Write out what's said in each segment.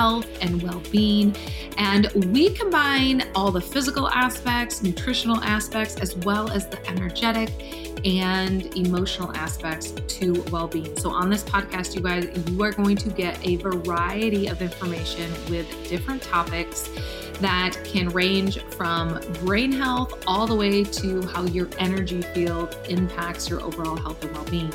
health and well being. And we combine all the physical aspects, nutritional aspects, as well as the energetic and emotional aspects to well being. So, on this podcast, you guys, you are going to get a variety of information with different topics that can range from brain health all the way to how your energy field impacts your overall health and well being.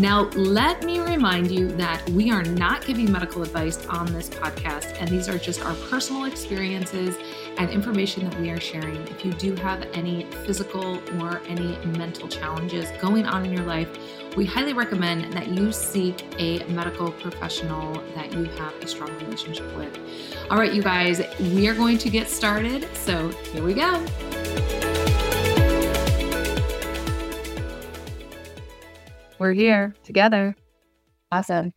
Now, let me remind you that we are not giving medical advice on this podcast, and these are just our personal experiences and information that we are sharing. If you do have any physical or any mental challenges going on in your life, we highly recommend that you seek a medical professional that you have a strong relationship with. All right, you guys, we are going to get started. So here we go. We're here together. Awesome.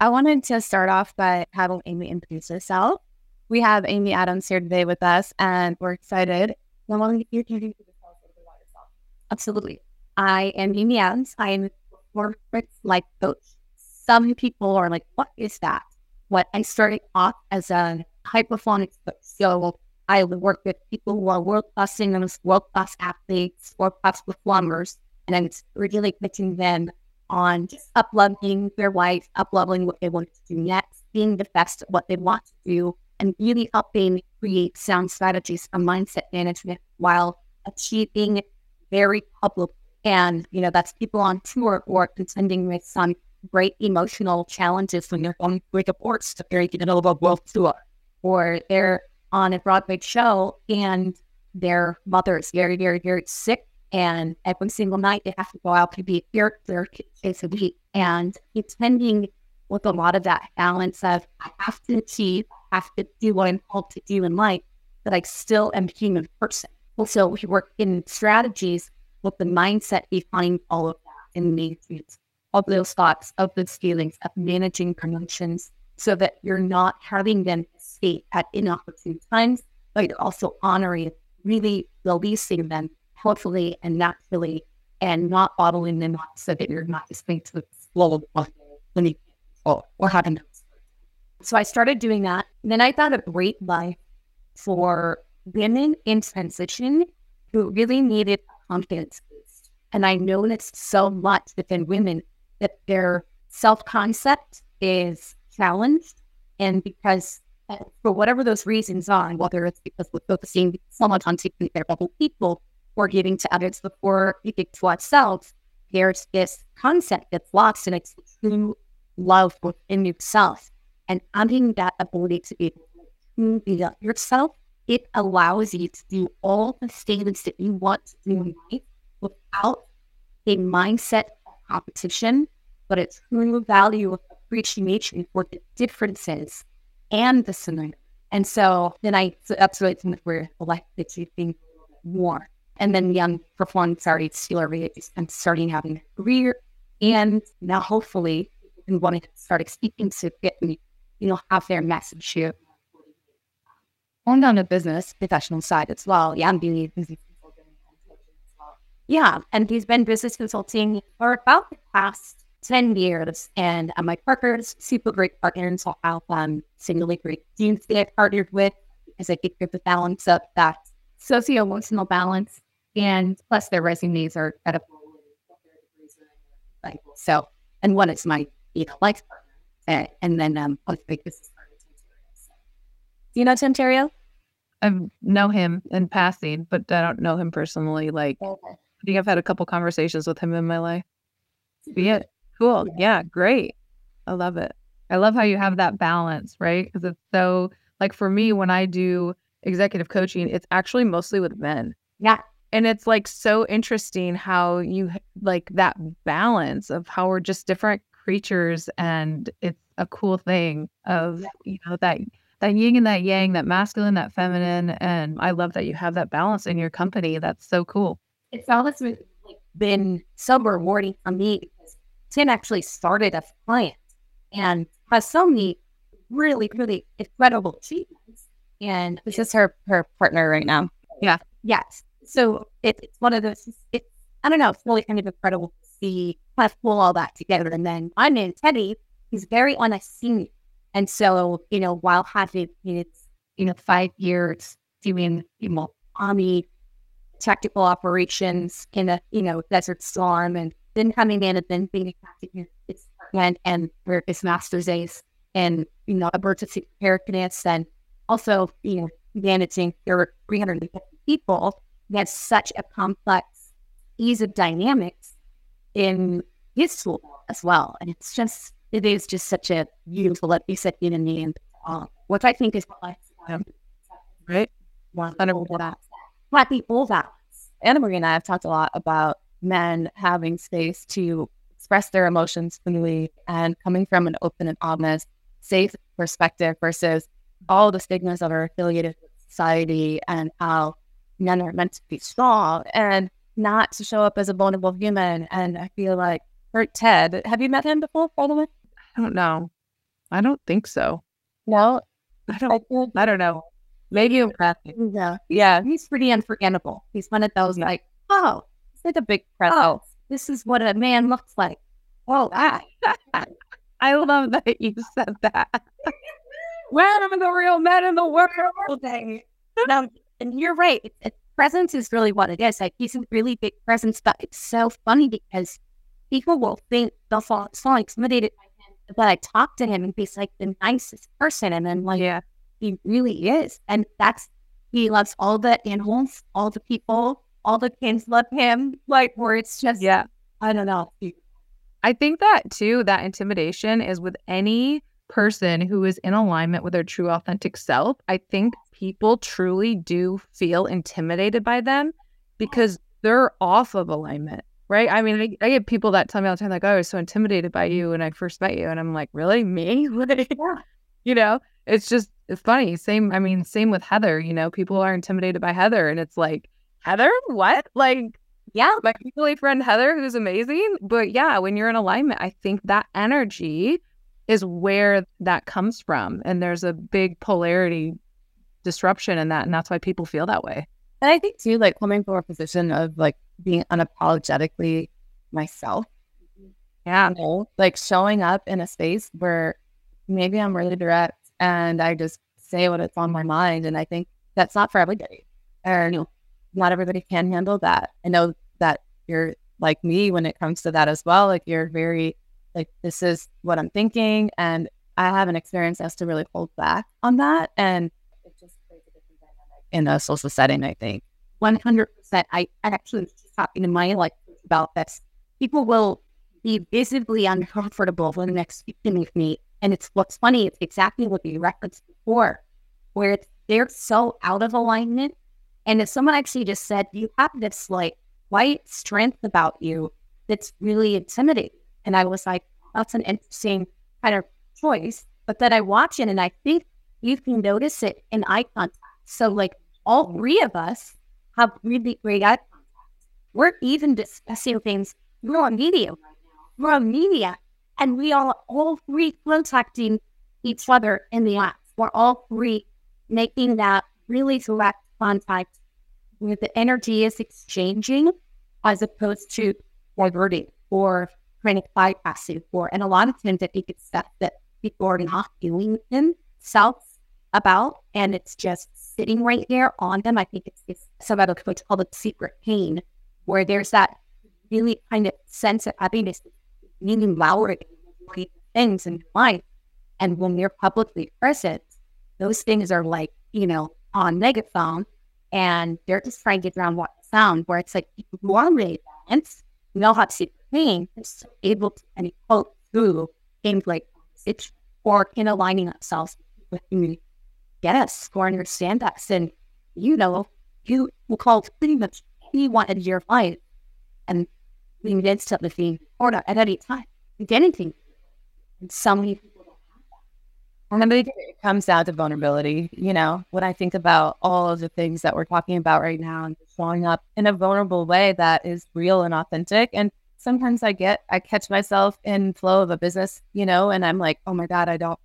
I wanted to start off by having Amy introduce herself. We have Amy Adams here today with us, and we're excited. I want to you introduce yourself about yourself. Absolutely. I am Amy Adams. I am a corporate life coach. Some people are like, "What is that?" What I started off as a high performance coach. So I work with people who are world class singers, world class athletes, world class performers, and I'm really coaching them on just up leveling their life, up leveling what they want to do next, being the best at what they want to do, and really helping create sound strategies for mindset management while achieving very public. And, you know, that's people on tour or contending with some great emotional challenges when they're going through divorce to very get over world tour, or they're on a Broadway show and their mother is very, very, very sick and every single night they have to go out to be their their case a week. And it's ending with a lot of that balance of I have to achieve, I have to do what I'm called to do in life, but I still am a human person. So we work in strategies with the mindset behind all of that and maintenance of those thoughts, of those feelings, of managing emotions so that you're not having them escape at inopportune times, but you're also honoring, really releasing them hopefully and naturally and not bottling them up so that you're not just going to explode when you or, having those. So I started doing that. And then I thought a great life for women in transition who really needed confidence. And I noticed so much within women that their self concept is challenged. And because uh, for whatever those reasons are, whether it's because we're focusing so much on taking care of other people or giving to others before giving to ourselves, there's this concept that's lost and it's true love within yourself. And having that ability to be able to love yourself, it allows you to do all the things that you want to do in life without a mindset of competition, but a true value of appreciation for the differences and the similarity. And so then I, so that's really where I like that you think more and then young artists feel are and starting having a career. And now hopefully we want to start speaking to get me, you know, have their message here. And on the business professional side as well. Yeah, I'm well. Yeah, and he's been business consulting for about the past 10 years. And uh, my partner's super great partners. So I'll um, singularly great teams that I've partnered with as I get the balance of that socio emotional balance and plus their resumes are at a so and one is my you know life partner and, and then um I think this is part of so. Do you know Ontario? I know him in passing, but I don't know him personally. Like okay. I think I've had a couple conversations with him in my life. Yeah, cool. Yeah, great. I love it. I love how you have that balance, right? Because it's so like for me when I do executive coaching, it's actually mostly with men. Yeah and it's like so interesting how you like that balance of how we're just different creatures and it's a cool thing of you know that that yin and that yang that masculine that feminine and i love that you have that balance in your company that's so cool it's always like been so rewarding for me because tim actually started as a client and has so many really, really incredible achievements. And this is her her partner right now. Yeah. Yes. So it, it's one of those. It's I don't know. It's really kind of incredible to see kind of pull all that together. And then my man Teddy, he's very unassuming, and so you know while having his you know five years doing you know army tactical operations in a you know desert storm and then coming in and then being a captain his and where his master's ace and you know emergency preparedness and also you know managing there were 350 people that's such a complex ease of dynamics in his school as well. And it's just it is just such a beautiful like you said in the end um, which i think is what um, right. One that but the old balance. Anna Marie and I have talked a lot about men having space to express their emotions freely and coming from an open and honest, safe perspective versus all the stigmas that are affiliated with society and how men are meant to be strong and not to show up as a vulnerable human. And I feel like for Ted, have you met him before, by the way? I don't know. I don't think so. No, I don't. I, I don't know. Maybe. Yeah. Yeah. He's pretty unforgettable. He's one of those like, oh, it's like a big presence. Oh, this is what a man looks like. Oh, I, ah. I love that you said that. when am the real men in the world? no, and you're right. It, it, presence is really what it is. Like he's a really big presence, but it's so funny because people will think they'll fall, fall intimidated by him. But I talk to him and he's like the nicest person. And then like, yeah he really is. And that's, he loves all the animals, all the people, all the kids love him. Like, where it's just, yeah, I don't know. I think that too, that intimidation is with any person who is in alignment with their true authentic self. I think people truly do feel intimidated by them because they're off of alignment, right? I mean, I, I get people that tell me all the time, like, oh, I was so intimidated by you when I first met you. And I'm like, really? Me? yeah. You know, it's just it's funny. Same, I mean, same with Heather. You know, people are intimidated by Heather, and it's like, Heather, what? Like, yeah, my family friend Heather, who's amazing. But yeah, when you're in alignment, I think that energy is where that comes from, and there's a big polarity disruption in that, and that's why people feel that way. And I think too, like coming from a position of like being unapologetically myself. Yeah. You know, like showing up in a space where maybe I'm really direct and I just say what it's on my mind. And I think that's not for everybody. And you know, not everybody can handle that. I know that you're like me when it comes to that as well. Like you're very like this is what I'm thinking, and I haven't experienced us to really hold back on that. And it just creates a different dynamic in a social setting. I think 100. percent I actually was just talking to my like about this. People will be visibly uncomfortable when they're speaking with me and it's what's funny, it's exactly what you referenced before, where it's, they're so out of alignment. And if someone actually just said, You have this like white strength about you that's really intimidating. And I was like, That's an interesting kind of choice. But then I watch it and I think you can notice it in eye contact. So, like, all three of us have really great eye contact. We're even discussing things. We're on media right now. We're on media and we are all three contacting each other in the app. We're all three making that really direct contact where the energy is exchanging as opposed to diverting or to bypassing for. And a lot of times I think it's stuff that people are not feeling themselves about and it's just sitting right there on them. I think it's, it's some other coach called it secret pain, where there's that really kind of sense of happiness really loud things in life. And when you're publicly present, those things are like, you know, on megaphone and they're just trying to around what sound where it's like you are really know how to pain, and still able to of quote through things like it's or in aligning ourselves with community. Get us or understand us. And you know, you will call pretty much anyone in your life and we can instantly feel or at any time anything. And so many people don't have that. And I think it comes down to vulnerability. You know, when I think about all of the things that we're talking about right now and showing up in a vulnerable way that is real and authentic. And sometimes I get, I catch myself in flow of a business, you know, and I'm like, oh my God, I don't,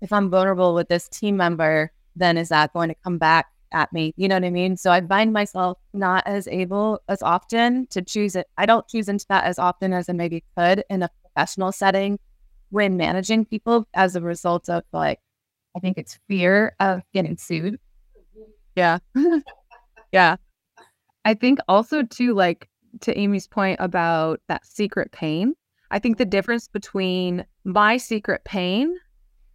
if I'm vulnerable with this team member, then is that going to come back at me? You know what I mean? So I find myself not as able as often to choose it. I don't choose into that as often as I maybe could in a professional setting when managing people as a result of like, I think it's fear of getting sued. Yeah. yeah. I think also too, like to Amy's point about that secret pain, I think the difference between my secret pain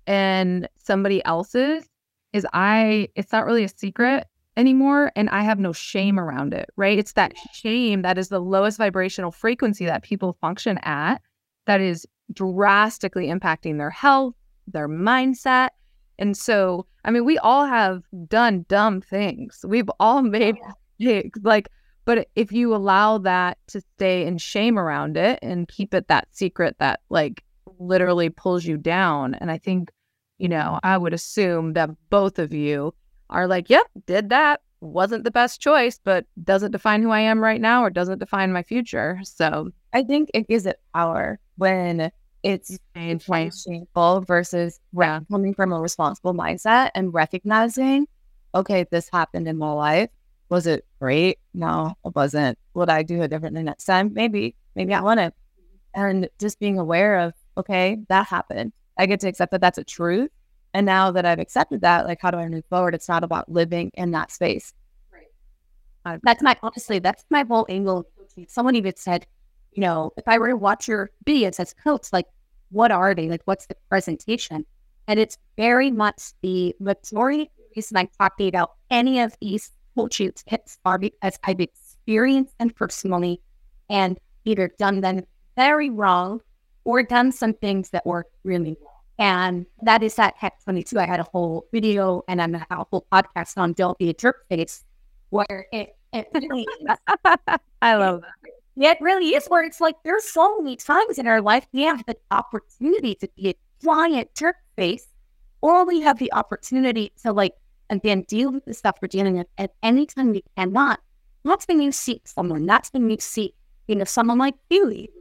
and somebody else's is I it's not really a secret anymore and I have no shame around it, right? It's that shame that is the lowest vibrational frequency that people function at that is drastically impacting their health, their mindset. And so, I mean, we all have done dumb things. We've all made mistakes. Like, but if you allow that to stay in shame around it and keep it that secret that like literally pulls you down. And I think, you know, I would assume that both of you are like, yep, did that. Wasn't the best choice, but doesn't define who I am right now or doesn't define my future. So I think it gives it power when it's shameful versus yeah. coming from a responsible mindset and recognizing, okay, this happened in my life. Was it great? No, it wasn't. Would I do it differently next time? Maybe. Maybe I want to. And just being aware of, okay, that happened. I get to accept that that's a truth. And now that I've accepted that, like, how do I move forward? It's not about living in that space. Right. that's my, honestly, that's my whole angle. Someone even said, you know, if I were to watch your videos as coach, like, what are they? Like, what's the presentation? And it's very much the majority reason I'm talking about any of these coaching tips are because I've experienced them personally and either done them very wrong or done some things that work really well. And that is that Catch 22. I had a whole video and I'm a whole podcast on Don't Be a Jerk Face where it, it I love that. Yeah, it really is where it's like there's so many times in our life we have the opportunity to be a giant jerk face, or we have the opportunity to like again deal with the stuff we're dealing with at any time we cannot. That's when you seek someone. That's when you seek, you know, someone like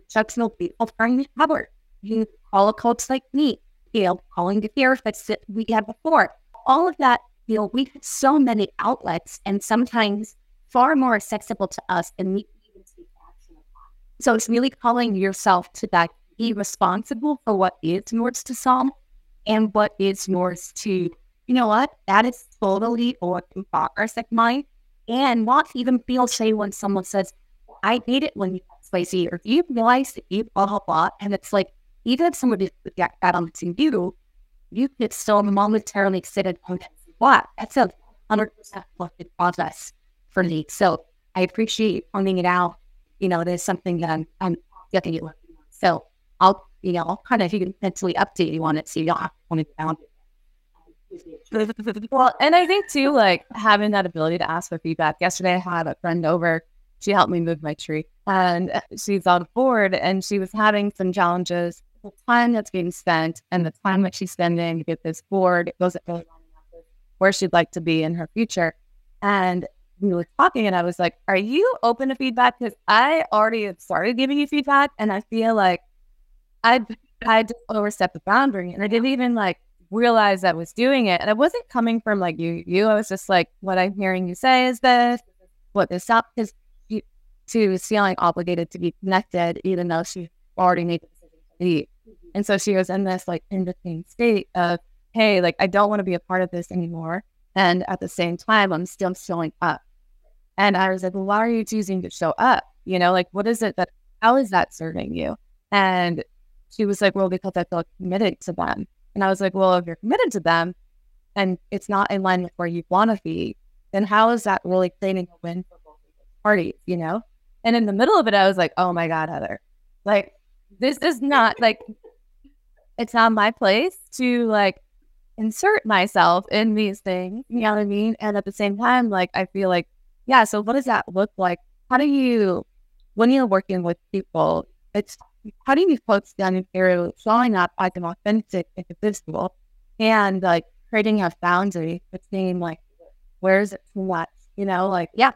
Chuck's no people to cover. You call a coach like me, you know, calling the therapist that we had before. All of that, you know, we have so many outlets and sometimes far more accessible to us than we so it's really calling yourself to that be responsible for what is yours to solve and what is yours to, you know what, that is totally a work in mine. And not even feel shame when someone says, I need it when you spicy or you realize that you blah blah blah. And it's like even if somebody get that onto you, you could still momentarily sit at and what? That's a hundred percent process for me. So I appreciate pointing it out you know, there's something that I'm, I'm getting on. So I'll, you know, I'll kind of you mentally update you on it so you don't have to point it down. well, and I think too, like having that ability to ask for feedback. Yesterday, I had a friend over. She helped me move my tree, and she's on board, and she was having some challenges. The time that's being spent and the time that she's spending to get this board it goes where she'd like to be in her future. And we were talking and I was like, Are you open to feedback? Because I already started giving you feedback and I feel like I I just overstepped the boundary and I didn't even like realize I was doing it. And I wasn't coming from like you, you. I was just like, what I'm hearing you say is this, what this up because she was feeling obligated to be connected, even though she already made the decision to leave. And so she was in this like in between state of, hey, like I don't want to be a part of this anymore. And at the same time, I'm still showing up. And I was like, well, why are you choosing to show up? You know, like, what is it that, how is that serving you? And she was like, well, because I feel committed to them. And I was like, well, if you're committed to them and it's not in line with where you want to be, then how is that really creating a win for both parties, you know? And in the middle of it, I was like, oh my God, Heather, like, this is not like, it's not my place to like insert myself in these things. You know what I mean? And at the same time, like, I feel like yeah. So what does that look like? How do you, when you're working with people, it's how do you focus down area showing up like an authentic individual and like creating a boundary between like where is it too much? You know, like yeah.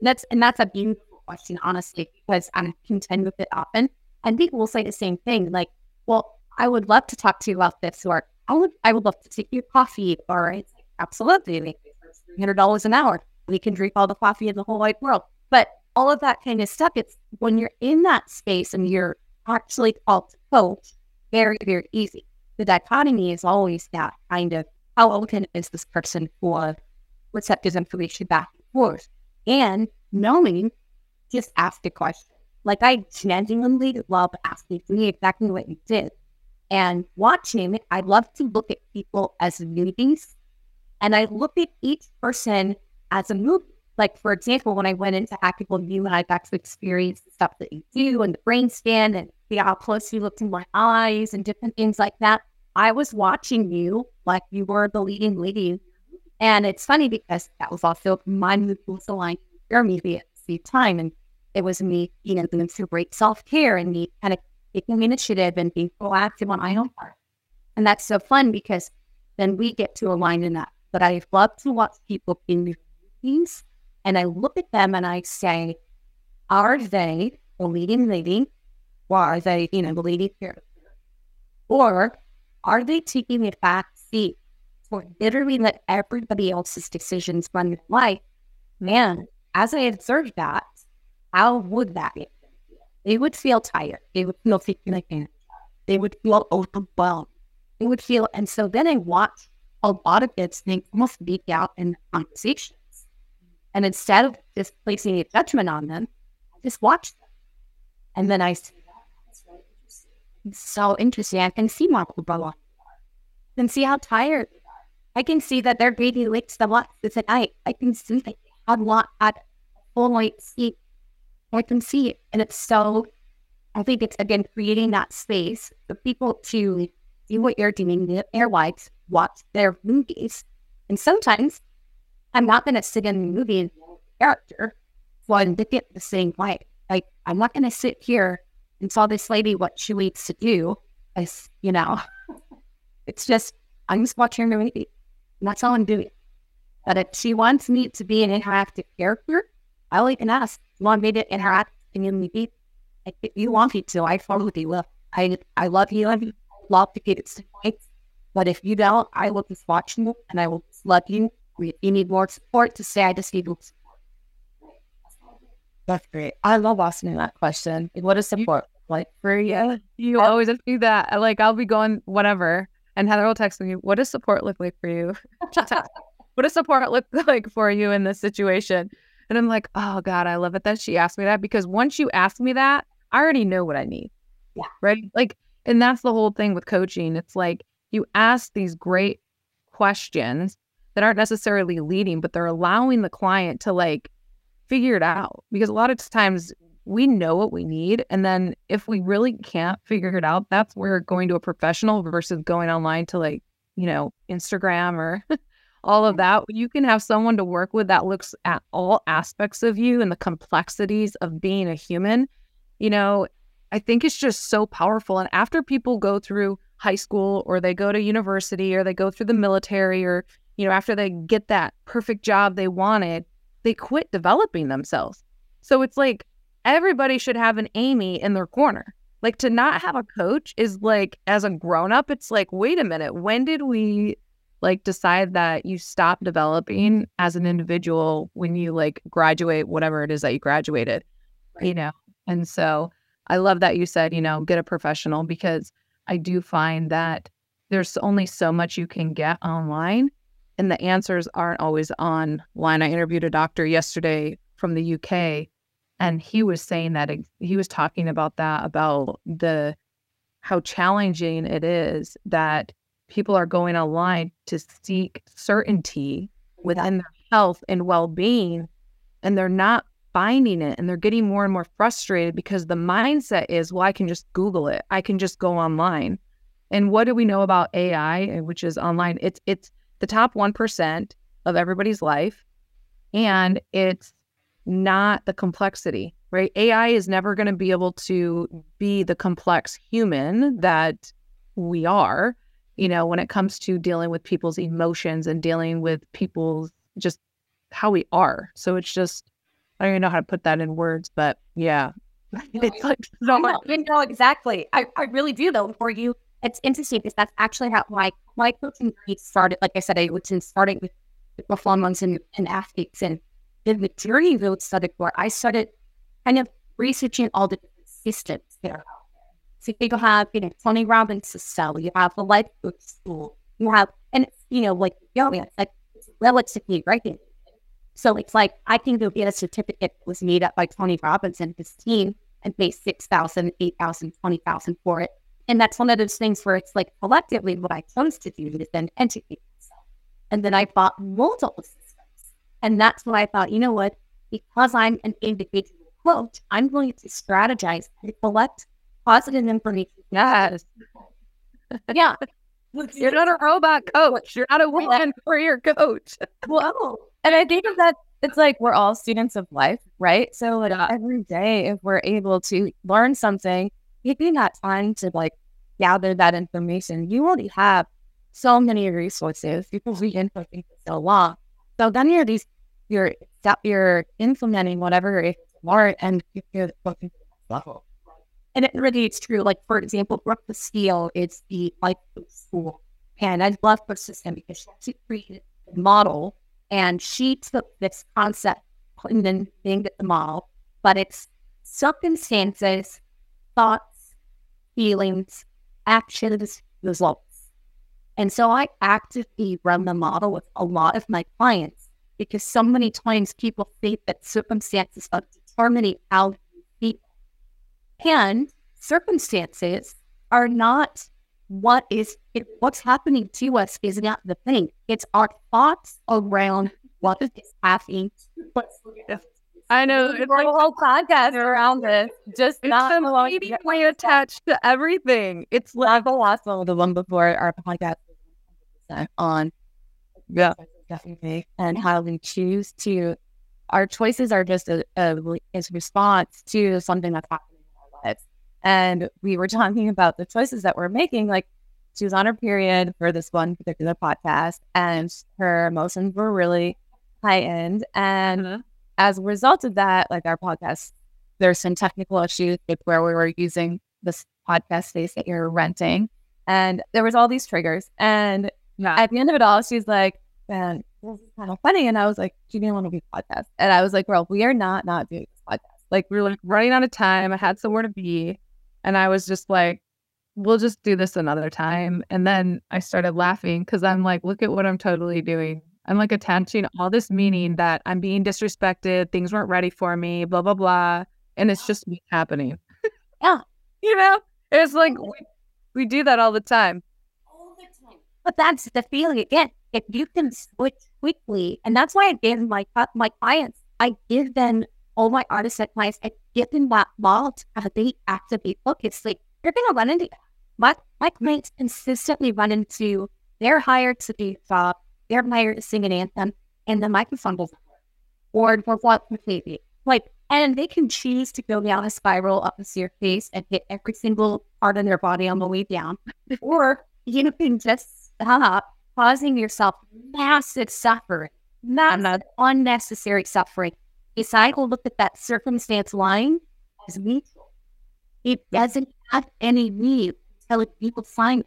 That's and that's a beautiful question, honestly, because I'm contend with it often. And people will say the same thing, like, well, I would love to talk to you about this or I would, I would love to take your coffee. Or it's like, absolutely. Three hundred dollars an hour. We can drink all the coffee in the whole wide world. But all of that kind of stuff. It's when you're in that space and you're actually called to coach, very, very easy. The dichotomy is always that kind of how open is this person for receptive information back and forth? And knowing, just ask a question. Like I genuinely love asking me exactly what you did. And watching, I love to look at people as movies. And I look at each person as a movie. Like, for example, when I went into View and I got to experience the stuff that you do and the brain scan and see how close you looked in my eyes and different things like that, I was watching you like you were the leading lady. And it's funny because that was also my mood was aligned your movie at the time. And it was me, you know, doing some great self care and me kind of taking initiative and being proactive on my own part. And that's so fun because then we get to align in that. But I love to watch people in and I look at them and I say, are they the leading lady? Or are they, you know, the leading character? Or are they taking a back seat for literally let everybody else's decisions run their life? Man, as I observed that, how would that be? They would feel tired. They would feel taken advantage They would feel overwhelmed. They would feel, and so then I watch a lot of kids think almost leak out in conversation and instead of just placing a judgment on them, I just watch them. And then I see interesting. It's so interesting. I can see my people can see how tired. I can see that their baby wakes them up at night. I can see that they have not had full night sleep. I can see it. And it's so, I think it's again creating that space for people to see what you're doing, their wives, watch their movies. And sometimes I'm not going to sit in the movie and character one to get the same way. Like, I'm not going to sit here and tell this lady what she needs to do. As you know, it's just, I'm just watching the movie. And that's all I'm doing. But if she wants me to be an interactive character, I'll even ask, you want me to interact in the movie? If you want me to, I totally will. I, I love you. I love to get it to. But if you don't, I will just watch you and I will just love you we, you need more support to say, I just need more support. That's great. I love asking that question. What is support you, like for you? You oh. always ask me that. Like I'll be going whatever, and Heather will text me, "What does support look like for you? what does support look like for you in this situation?" And I'm like, "Oh God, I love it that she asked me that because once you ask me that, I already know what I need." Yeah. Right. Like, and that's the whole thing with coaching. It's like you ask these great questions that aren't necessarily leading, but they're allowing the client to like figure it out. Because a lot of times we know what we need. And then if we really can't figure it out, that's where going to a professional versus going online to like, you know, Instagram or all of that. You can have someone to work with that looks at all aspects of you and the complexities of being a human. You know, I think it's just so powerful. And after people go through high school or they go to university or they go through the military or you know, after they get that perfect job they wanted, they quit developing themselves. So it's like everybody should have an Amy in their corner. Like to not have a coach is like, as a grown up, it's like, wait a minute, when did we like decide that you stop developing as an individual when you like graduate, whatever it is that you graduated, right. you know? And so I love that you said, you know, get a professional because I do find that there's only so much you can get online and the answers aren't always online. I interviewed a doctor yesterday from the UK, and he was saying that he was talking about that about the how challenging it is that people are going online to seek certainty within their health and well-being and they're not finding it and they're getting more and more frustrated because the mindset is well i can just google it. I can just go online. And what do we know about ai eh, which is online? It's it's the top 1% of everybody's life. And it's not the complexity, right? AI is never going to be able to be the complex human that we are, you know, when it comes to dealing with people's emotions and dealing with people's just how we are. So it's just, I don't even know how to put that in words, but yeah. it's like so much. Know exactly. I, I really do though for you it's interesting because that's actually how my my coaching started. Like I said, I was in starting with performance and, and athletes, and then the journey really started where I started kind of researching all the systems that are out there. So you have, you know, Tony Robbins' cell, you have the life coach school, you have, and you know, like yoga, it's like relatively right. So it's like I can go get a certificate that was made up by Tony Robbins and his team and pay 6,000, 8,000, 20,000 for it. And that's one of those things where it's like collectively what I chose to do is then educate myself. And then I bought multiple systems. And that's when I thought, you know what? Because I'm an individual coach, I'm going to strategize and collect positive information. Yes. yeah. You're not a robot coach. You're not a woman career coach. Well, and I think that it's like we're all students of life, right? So like yeah. every day, if we're able to learn something, taking that time to like gather that information, you already have so many resources because we input for so long. So then you're these you're you're implementing whatever it learn and you're the next level. And it really it's true. Like for example, Brooke Castillo is the life school. And I love her system because she created a model and she took this concept and then named it the model, but it's circumstances, thoughts, feelings, actions, results. And so I actively run the model with a lot of my clients because so many times people think that circumstances are determining how you. And circumstances are not what is it, what's happening to us is not the thing. It's our thoughts around what is happening. I know it's like a whole podcast around this. Just it's not completely attached to everything. It's like the last one, the one before our podcast on yeah definitely and how we choose to our choices are just a, a is response to something that's happening in our lives. And we were talking about the choices that we're making. Like she was on her period for this one particular podcast, and her emotions were really heightened. And uh-huh as a result of that, like our podcast, there's some technical issues with where we were using this podcast space that you're renting. And there was all these triggers. And yeah. at the end of it all, she's like, man, this is kind of funny. And I was like, she didn't want to be a podcast. And I was like, well, we are not not doing this podcast. Like we were like running out of time. I had somewhere to be. And I was just like, we'll just do this another time. And then I started laughing because I'm like, look at what I'm totally doing. I'm like attaching all this meaning that I'm being disrespected, things weren't ready for me, blah, blah, blah. And it's just me happening. Yeah. you know, it's like we, we do that all the time. All the time. But that's the feeling again. If you can switch quickly, and that's why I give my uh, my clients, I give them all my artists and clients, I give them that vault how they activate focus. Like you're gonna run into my my clients consistently run into they're hired to be job they're hired to sing an anthem and the microphone work. Or for what completely. Like, and they can choose to go down a spiral up the staircase and hit every single part of their body on the way down. or you can just stop, causing yourself massive suffering, not unnecessary suffering. Decide to look at that circumstance line as neutral. It doesn't have any need until people to sign it.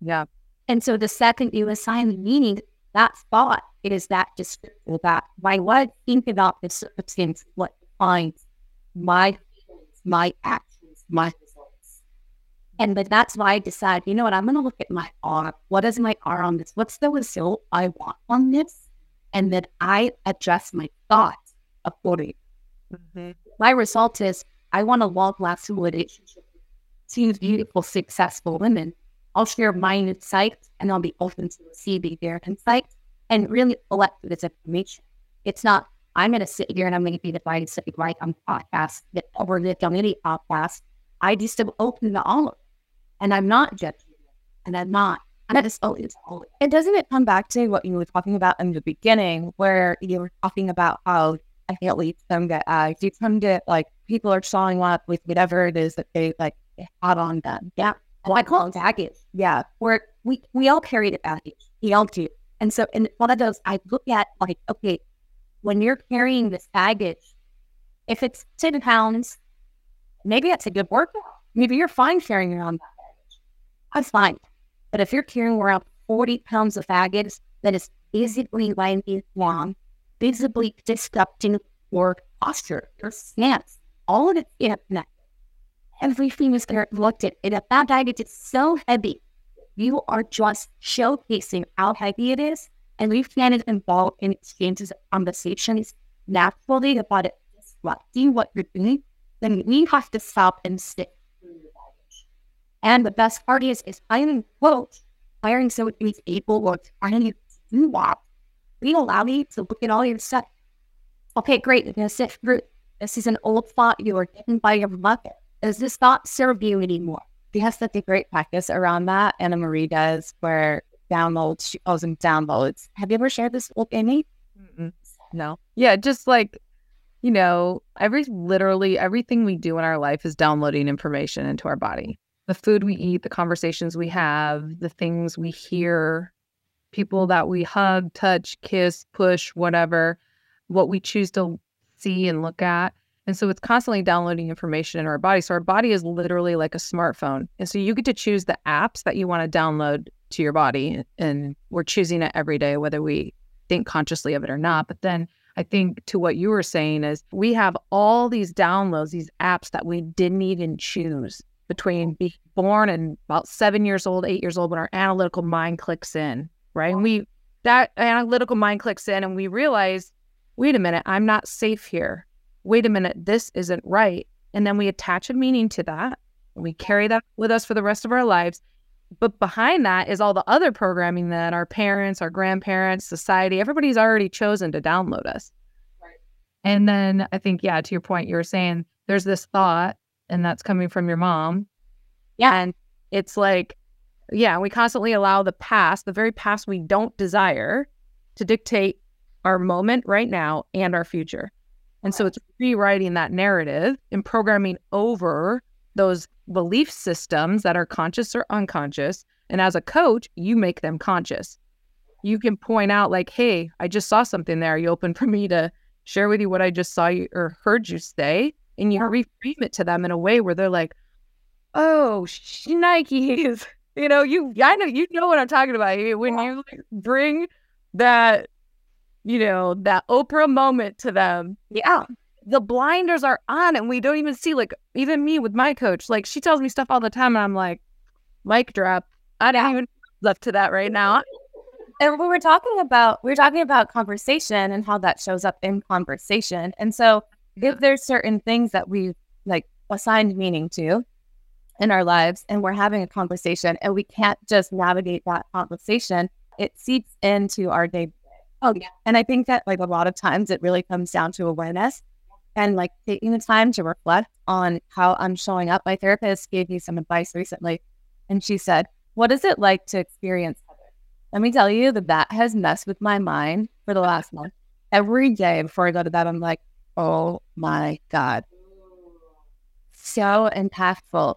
Yeah. And so the second you assign the meaning, that thought is that descriptive that my what think about the circumstance, what defines my feelings, my actions, my results. And but that's why I decide, you know what, I'm gonna look at my R. What is my R on this? What's the result I want on this? And then I adjust my thought accordingly. Mm-hmm. My result is I want a long lasting relationship with two beautiful, successful women I'll share my insights and I'll be open to receiving their insights and really collect this information. It's not, I'm going to sit here and I'm going to be the divided, say, right on podcast that over the community podcast. I just am open to all of it. And I'm not judging And I'm not. I'm just open to all And doesn't it come back to what you were talking about in the beginning, where you were talking about how I can't leave some get uh, you come to like people are showing up with whatever it is that they like had on them. Yeah. Oh, I call it baggage. Yeah. Where we, we all carry the baggage. We all do. And so in one of those, I look at like, okay, when you're carrying this baggage, if it's 10 pounds, maybe that's a good workout. Maybe you're fine carrying around that baggage. that's fine. But if you're carrying around 40 pounds of baggage that is physically lying wrong, visibly disrupting your posture, your stance, all of it is connected. Everything is connected. And if that baggage is so heavy, you are just showcasing how heavy it is. And we can't involved in exchanges conversations naturally about it disrupting what you're doing, then we have to stop and baggage. And the best part is, is hiring quote, hiring someone who's able or trying to do that. We allow you to look at all your stuff. Okay, great. You're going to sit through. This is an old thought you were given by your mother. Does this not serve you anymore? We have such a great practice around that. Anna Marie does where downloads, she calls them downloads. Have you ever shared this with? Mm-mm. No. Yeah, just like, you know, every literally everything we do in our life is downloading information into our body. The food we eat, the conversations we have, the things we hear, people that we hug, touch, kiss, push, whatever, what we choose to see and look at. And so it's constantly downloading information in our body. So our body is literally like a smartphone. And so you get to choose the apps that you want to download to your body. And we're choosing it every day, whether we think consciously of it or not. But then I think to what you were saying is we have all these downloads, these apps that we didn't even choose between being born and about seven years old, eight years old, when our analytical mind clicks in, right? And we, that analytical mind clicks in and we realize, wait a minute, I'm not safe here. Wait a minute, this isn't right. And then we attach a meaning to that. And we carry that with us for the rest of our lives. But behind that is all the other programming that our parents, our grandparents, society, everybody's already chosen to download us. Right. And then I think, yeah, to your point, you were saying there's this thought, and that's coming from your mom. Yeah. And it's like, yeah, we constantly allow the past, the very past we don't desire, to dictate our moment right now and our future. And so it's rewriting that narrative and programming over those belief systems that are conscious or unconscious. And as a coach, you make them conscious. You can point out, like, hey, I just saw something there. Are you open for me to share with you what I just saw you or heard you say? And you reframe it to them in a way where they're like, oh, Nikes. You know, you I know you know what I'm talking about. When you like, bring that, you know, that Oprah moment to them. Yeah. The blinders are on and we don't even see like even me with my coach. Like she tells me stuff all the time and i'm like mic drop. I don't even left to that right now. And we were talking about we were talking about conversation and how that shows up in conversation. And so if there's certain things that we like assigned meaning to in our lives and we're having a conversation and we can't just navigate that conversation it seeps into our day oh yeah and i think that like a lot of times it really comes down to awareness and like taking the time to reflect on how I'm showing up. My therapist gave me some advice recently, and she said, What is it like to experience? Let me tell you that that has messed with my mind for the last month. Every day before I go to bed, I'm like, Oh my God. So impactful.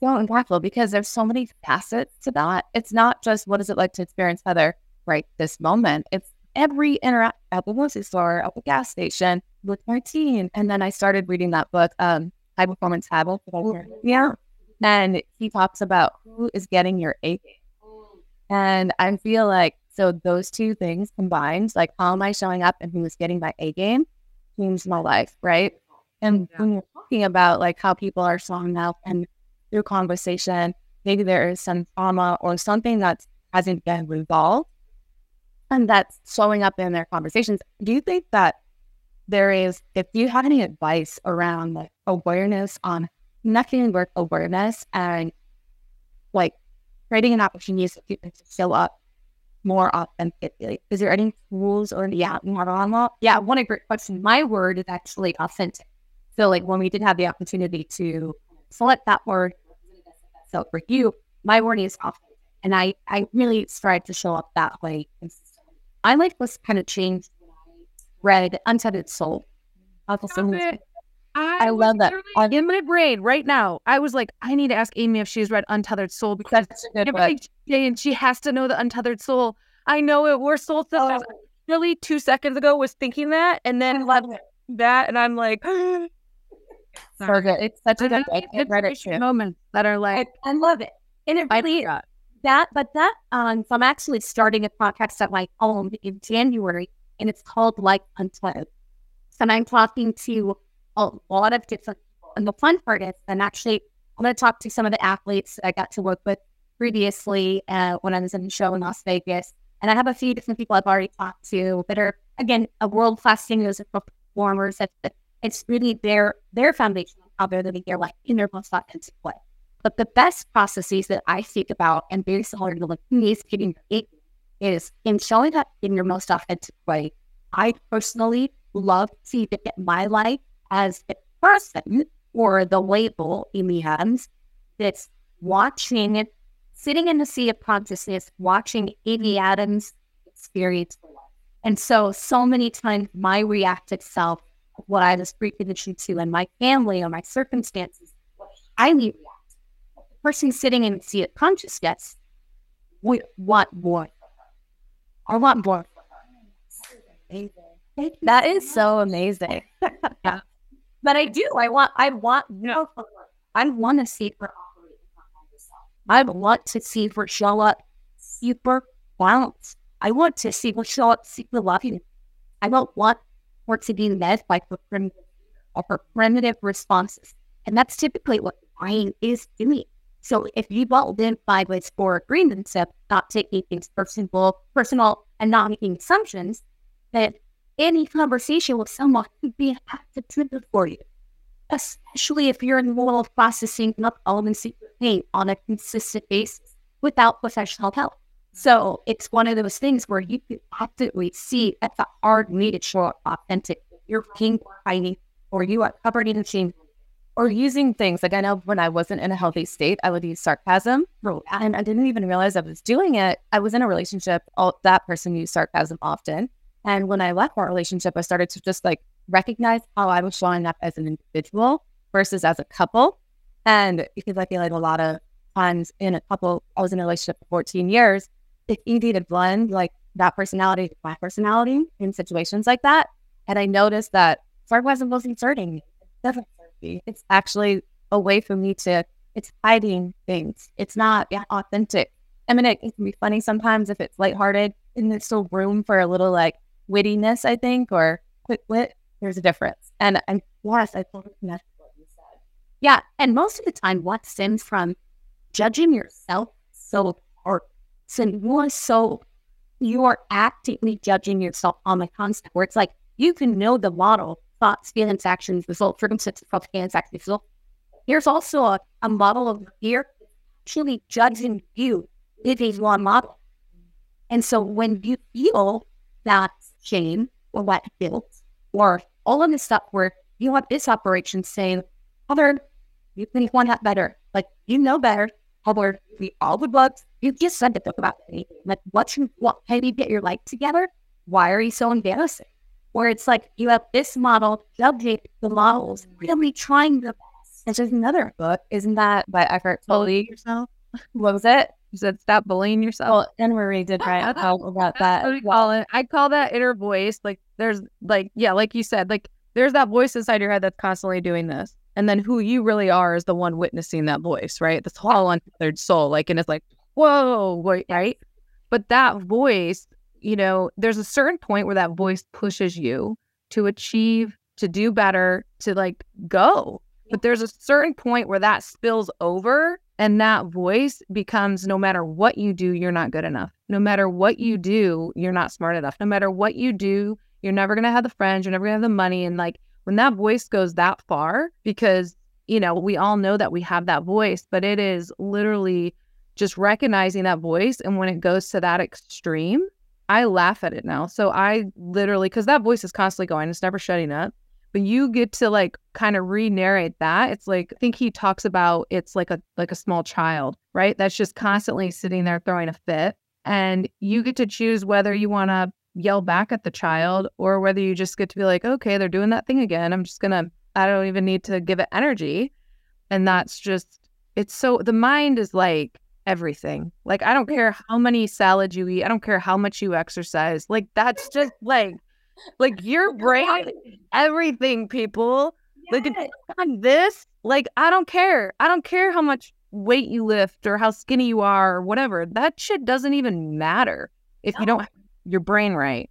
So impactful because there's so many facets to that. It's not just what is it like to experience Heather right this moment. It's every interact at the grocery store, at the gas station, with my team. And then I started reading that book, um, High Performance Habits. Yeah. And he talks about who is getting your A game. And I feel like so those two things combined, like how am I showing up and who is getting my A game, changed my life, right? And yeah. when you're talking about like how people are showing up and through conversation, maybe there is some trauma or something that hasn't been resolved and that's showing up in their conversations. Do you think that there is, if you have any advice around like awareness on connecting work awareness and like creating an opportunity for people to show up more authentically, is there any tools or yeah, more on that? Yeah, one great question. My word is actually authentic. So like when we did have the opportunity to select that word, so for you, my word is authentic. And I, I really strive to show up that way I like was kind of changed when I read Untethered Soul. I, I love that. In my brain right now, I was like, I need to ask Amy if she's read Untethered Soul because every day and she has to know the Untethered Soul. I know it. We're soul oh. Really, two seconds ago was thinking that, and then love that, and I'm like, so good. It's such a good, good moments that are like, I, I love it. And it really that, but that um, so I'm actually starting a podcast at my home in January, and it's called Like Untold. And I'm talking to a lot of different people. And the fun part is, I'm actually I'm going to talk to some of the athletes I got to work with previously uh, when I was in the show in Las Vegas. And I have a few different people I've already talked to that are, again, a world class singers and performers. That, it's really their their foundation how they're living their life in their most authentic way. But the best processes that I think about and very similar to like the getting is in showing up in your most authentic way. I personally love to get my life as a person or the label in the hands that's watching, it, sitting in the sea of consciousness, watching Amy Adams experience life. And so, so many times my reactive self, what I was preconditioned to in my family or my circumstances, I react. Person sitting in the sea of consciousness we want more. I want more. That is so amazing. yeah. But I do. I want. I want. No. I want to see her operate. I want to see her show up super balanced. I want to see her show up super loving. I don't want her to be led by her primitive, or her primitive responses, and that's typically what the brain is doing. So if you don't by this four agreements of not taking things personal, personal, and not making assumptions, then any conversation with someone could be a trigger for you, especially if you're in the middle of processing up elements of pain on a consistent basis without professional help. So it's one of those things where you can actively see that's a hard way to show up authentic. You're pain or hiding, or you are covered in shame, or using things like I know when I wasn't in a healthy state, I would use sarcasm, and I didn't even realize I was doing it. I was in a relationship; all, that person used sarcasm often, and when I left that relationship, I started to just like recognize how I was showing up as an individual versus as a couple. And because I feel like a lot of times in a couple, I was in a relationship for 14 years, it's easy to blend like that personality with my personality in situations like that. And I noticed that sarcasm wasn't serving me. It's actually a way for me to, it's hiding things. It's not yeah, authentic. I mean, it, it can be funny sometimes if it's lighthearted and there's still room for a little like wittiness, I think, or quick wit, there's a difference. And and yes, I totally connect what you said. Yeah. And most of the time what stems from judging yourself so hard. So you are so you are actively judging yourself on the concept where it's like you can know the model, thoughts, feelings, actions, results, circumstances, propaganda, actions, result. Here's also a, a model of fear actually judging you if he's one model. And so when you feel that shame or what guilt or all of this stuff where you have this operation saying, Mother, you can want that better. Like, you know better. Mother, we all the books. You just said to talk about anything. Like, what's what, do you get your life together? Why are you so embarrassing? Where it's like you have this model, judging the models, really trying the best. And there's another book, isn't that by Eckhart Tolle? yourself. what was it? You said stop bullying yourself. Well, Anne Marie did write about that. What call it? I call that inner voice. Like there's like yeah, like you said, like there's that voice inside your head that's constantly doing this, and then who you really are is the one witnessing that voice, right? This whole untethered soul, like, and it's like whoa, wait, right? But that voice, you know, there's a certain point where that voice pushes you to achieve, to do better, to like go. But there's a certain point where that spills over and that voice becomes no matter what you do, you're not good enough. No matter what you do, you're not smart enough. No matter what you do, you're never going to have the friends, you're never going to have the money. And like when that voice goes that far, because, you know, we all know that we have that voice, but it is literally just recognizing that voice. And when it goes to that extreme, I laugh at it now. So I literally, because that voice is constantly going, it's never shutting up. But you get to like kind of re-narrate that. It's like i think he talks about it's like a like a small child right? That's just constantly sitting there throwing a fit. And you get to choose whether you want to yell back at the child or whether you just get to be like okay they're doing that thing again. I'm just gonna i don't even need to give it energy. And that's just it's so the mind is like everything like i don't care how many salads you eat i don't care how much you exercise like that's just like like your brain, everything, people. Yes. Like on this, like I don't care. I don't care how much weight you lift or how skinny you are or whatever. That shit doesn't even matter if you don't have your brain right.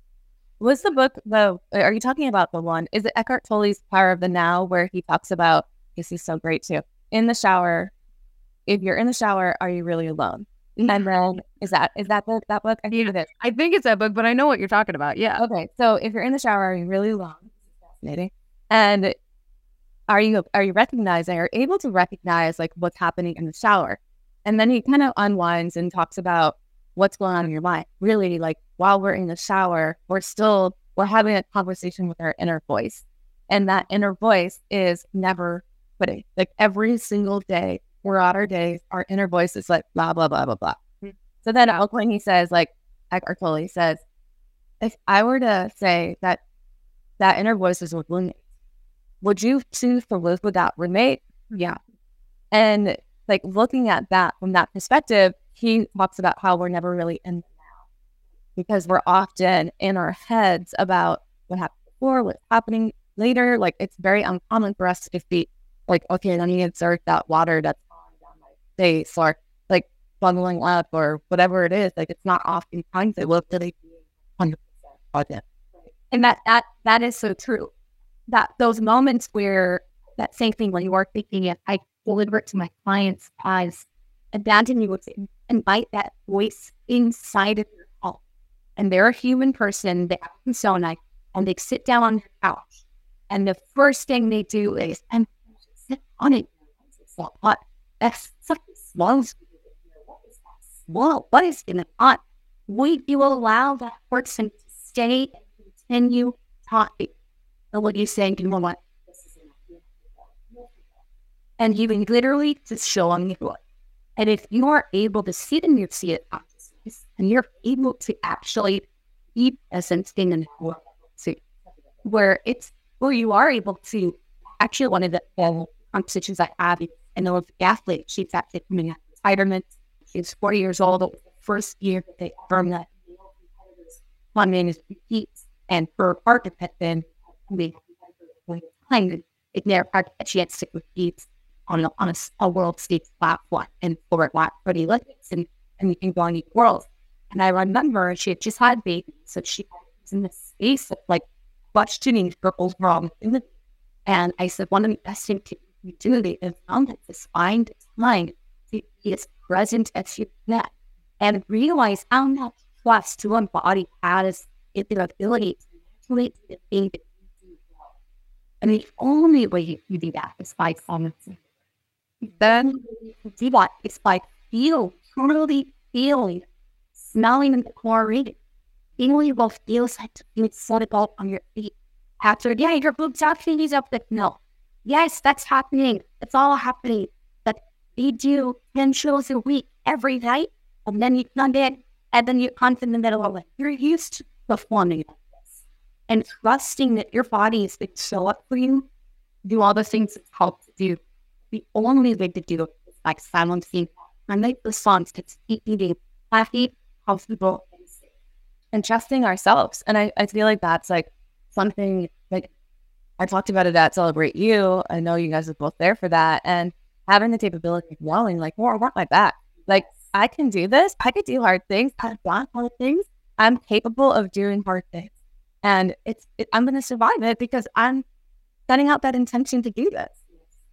Was the book the? Are you talking about the one? Is it Eckhart Tolle's Power of the Now, where he talks about this is so great too. In the shower, if you're in the shower, are you really alone? And then is that is that the, that book? I think it is. I think it's that book, but I know what you're talking about. Yeah. Okay, so if you're in the shower, are you really alone? Fascinating. And are you are you recognizing or able to recognize like what's happening in the shower? And then he kind of unwinds and talks about what's going on in your mind. Really, like while we're in the shower, we're still we're having a conversation with our inner voice. And that inner voice is never quitting. Like every single day throughout our days, our inner voice is like blah, blah, blah, blah, blah. Mm-hmm. So then point he says, like Eckhart Tolle says, if I were to say that that inner voice is with roommate, would you choose to live with that roommate? Yeah. And like looking at that from that perspective, he talks about how we're never really in the now because we're often in our heads about what happened before, what's happening later. Like it's very uncommon for us to just be like, okay, let me insert that water that's down or like bundling up or whatever it is. Like it's not often times it will really be 100% content. And that, that, that is so true. That those moments where that same thing when you are thinking it, I deliver it to my clients as abandon you would invite that voice inside of your home. And they're a human person, they have persona, and they sit down on your couch. And the first thing they do is, and sit on it. That's small. What is that small? What is going on? Would you allow that person to stay and continue talking? And what you saying, you know what? And you can literally just show them what and if you are able to see it in your see it and you're able to actually be present in an where it's where you are able to actually one of the um, conversations I have the Olympic athlete, she's actually coming out of retirement. She's 40 years old. The first year that they earned that one man is competes and her partner had been the it never had a chance to compete on a, on a, a world stage platform and for it for the Olympics and, and you can go on the world. And I remember she had just had babies, so she was in the space of like questioning her overall And I said, one of the best things to is found is find time to be as present as you can and realize how much trust one body has in the ability to manipulate the thing that you do well. And the only way you do that is by silencing then Diva is like feel, truly feeling, smelling the chlorine. Feeling what feels like it's soluble on your feet. After, yeah, your boobs actually is up the no. Yes, that's happening. It's all happening. But you do 10 shows a week every night, and then you come in, and then you're in the middle of it. You're used to performing like this. And trusting that your body is going to show up for you, do all the things it's called to do the only way to do it is like silencing and make the songs keep eating happy, comfortable, and safe. And trusting ourselves. And I, I feel like that's like something like I talked about it at Celebrate You. I know you guys are both there for that. And having the capability of yelling, like, more, I want my back. Like, I can do this. I can do hard things. I've done hard things. I'm capable of doing hard things. And it's, it, I'm going to survive it because I'm setting out that intention to do this.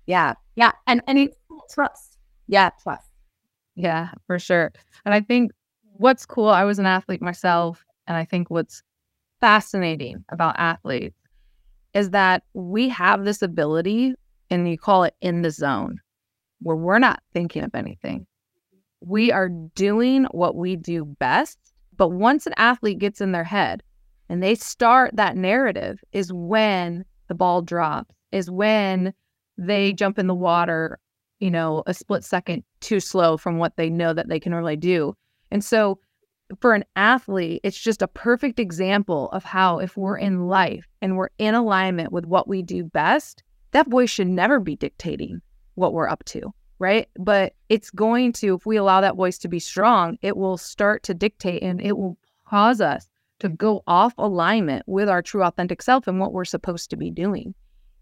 Yeah. Yeah. And and it's trust. Yeah, trust. Yeah, for sure. And I think what's cool, I was an athlete myself, and I think what's fascinating about athletes is that we have this ability, and you call it in the zone, where we're not thinking of anything. We are doing what we do best. But once an athlete gets in their head and they start that narrative, is when the ball drops, is when they jump in the water, you know, a split second too slow from what they know that they can really do. And so for an athlete, it's just a perfect example of how if we're in life and we're in alignment with what we do best, that voice should never be dictating what we're up to, right? But it's going to, if we allow that voice to be strong, it will start to dictate and it will cause us to go off alignment with our true authentic self and what we're supposed to be doing.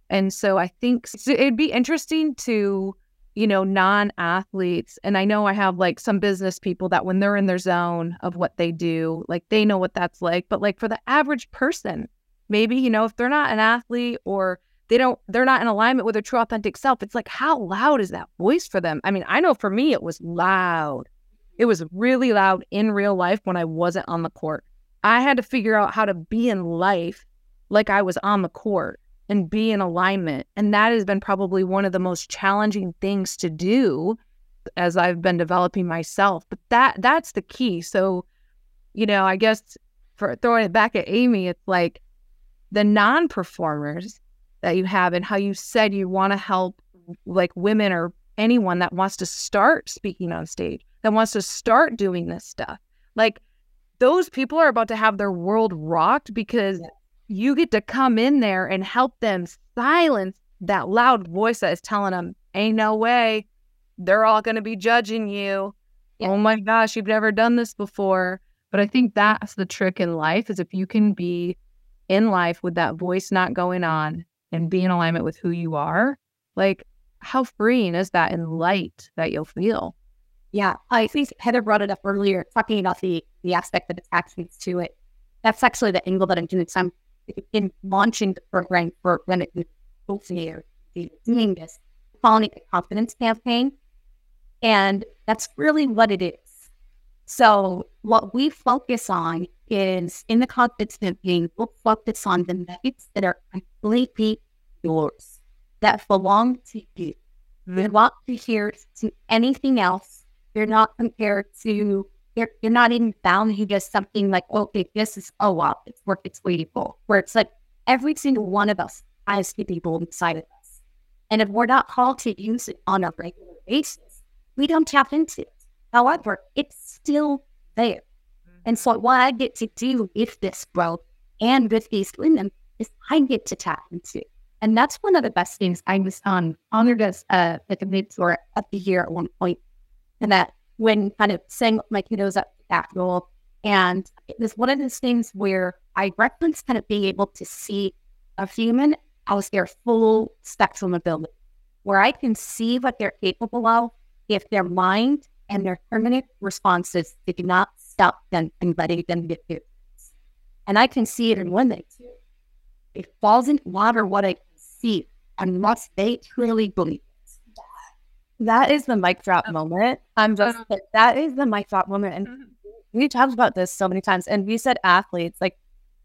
And so I think it'd be interesting to you know, non athletes, and I know I have like some business people that when they're in their zone of what they do, like they know what that's like. But like for the average person, maybe, you know, if they're not an athlete or they don't, they're not in alignment with their true authentic self, it's like, how loud is that voice for them? I mean, I know for me, it was loud. It was really loud in real life when I wasn't on the court. I had to figure out how to be in life like I was on the court and be in alignment. And that has been probably one of the most challenging things to do as I've been developing myself. But that that's the key. So, you know, I guess for throwing it back at Amy, it's like the non-performers that you have and how you said you want to help like women or anyone that wants to start speaking on stage, that wants to start doing this stuff. Like those people are about to have their world rocked because yeah you get to come in there and help them silence that loud voice that is telling them, ain't no way. They're all going to be judging you. Yeah. Oh my gosh, you've never done this before. But I think that's the trick in life is if you can be in life with that voice not going on and be in alignment with who you are, like how freeing is that and light that you'll feel? Yeah, I think Heather brought it up earlier, talking about the the aspect that attachments to it. That's actually the angle that I'm doing. So I'm in launching the program for when it was doing this, it the confidence campaign. And that's really what it is. So what we focus on is in the confidence campaign, we'll focus on the nuggets that are completely yours, that belong to you. You're not compared to anything else. You're not compared to you're, you're not even bound to just something like, okay, this is, oh, wow, it's worth its weight in where it's like every single one of us has people inside of us. And if we're not called to use it on a regular basis, we don't tap into it. However, it's still there. And so what I get to do with this growth and with these women is I get to tap into it. And that's one of the best things. I was um, honored as uh, like a mentor of the year at one point, and that when kind of setting my kiddos up that role. And it was one of those things where I reference kind of being able to see a human as their full spectrum ability, where I can see what they're capable of if their mind and their permanent responses do not stop them and letting them get through. And I can see it in women too. It falls into water what I can see unless they truly believe that is the mic drop moment. I'm just uh-huh. that is the mic drop moment. And mm-hmm. we talked about this so many times. And we said athletes, like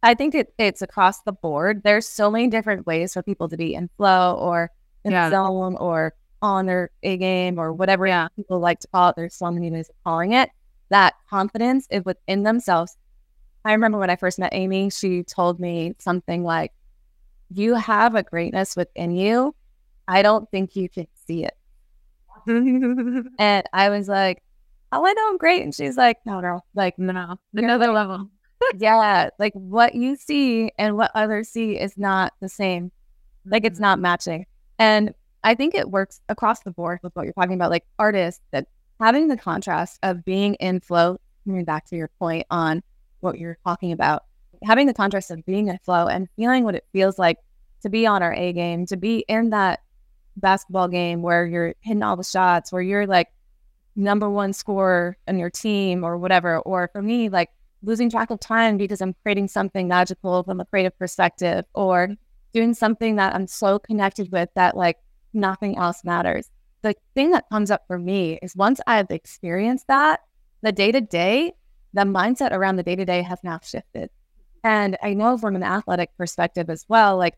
I think it, it's across the board. There's so many different ways for people to be in flow or in yeah. zone or on their A game or whatever yeah. people like to call it. There's so many ways of calling it. That confidence is within themselves. I remember when I first met Amy, she told me something like, You have a greatness within you. I don't think you can see it. and I was like, oh, I know I'm great. And she's like, no, no, like, no, another level. yeah. Like what you see and what others see is not the same. Like it's not mm-hmm. matching. And I think it works across the board with what you're talking about, like artists that having the contrast of being in flow, coming back to your point on what you're talking about, having the contrast of being in flow and feeling what it feels like to be on our A game, to be in that basketball game where you're hitting all the shots, where you're like number one scorer on your team or whatever. Or for me, like losing track of time because I'm creating something magical from a creative perspective or doing something that I'm so connected with that like nothing else matters. The thing that comes up for me is once I've experienced that, the day to day, the mindset around the day to day has now shifted. And I know from an athletic perspective as well, like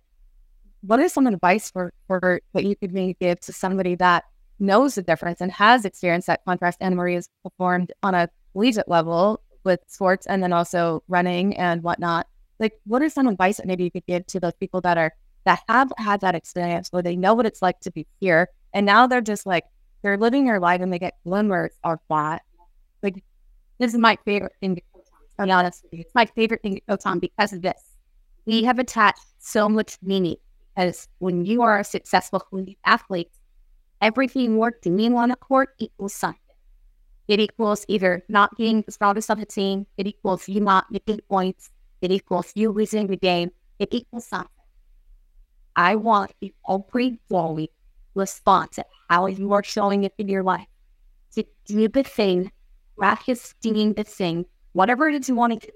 what is some advice for, for what you could maybe give to somebody that knows the difference and has experienced that contrast Anna Marie has performed on a collegiate level with sports and then also running and whatnot. Like, what is some advice that maybe you could give to those people that are that have had that experience where they know what it's like to be here and now they're just like they're living their life and they get glimmers of that. Like, this is my favorite thing. To be honest it's my favorite thing to coach on because of this. We have attached so much meaning because when you are a successful athlete, everything you're doing on a court equals something. It equals either not being the strongest of the team, it equals you not making points, it equals you losing the game, it equals something. I want every volley response at how you are showing it in your life. To do the thing, practicing the thing, whatever it is you want to do,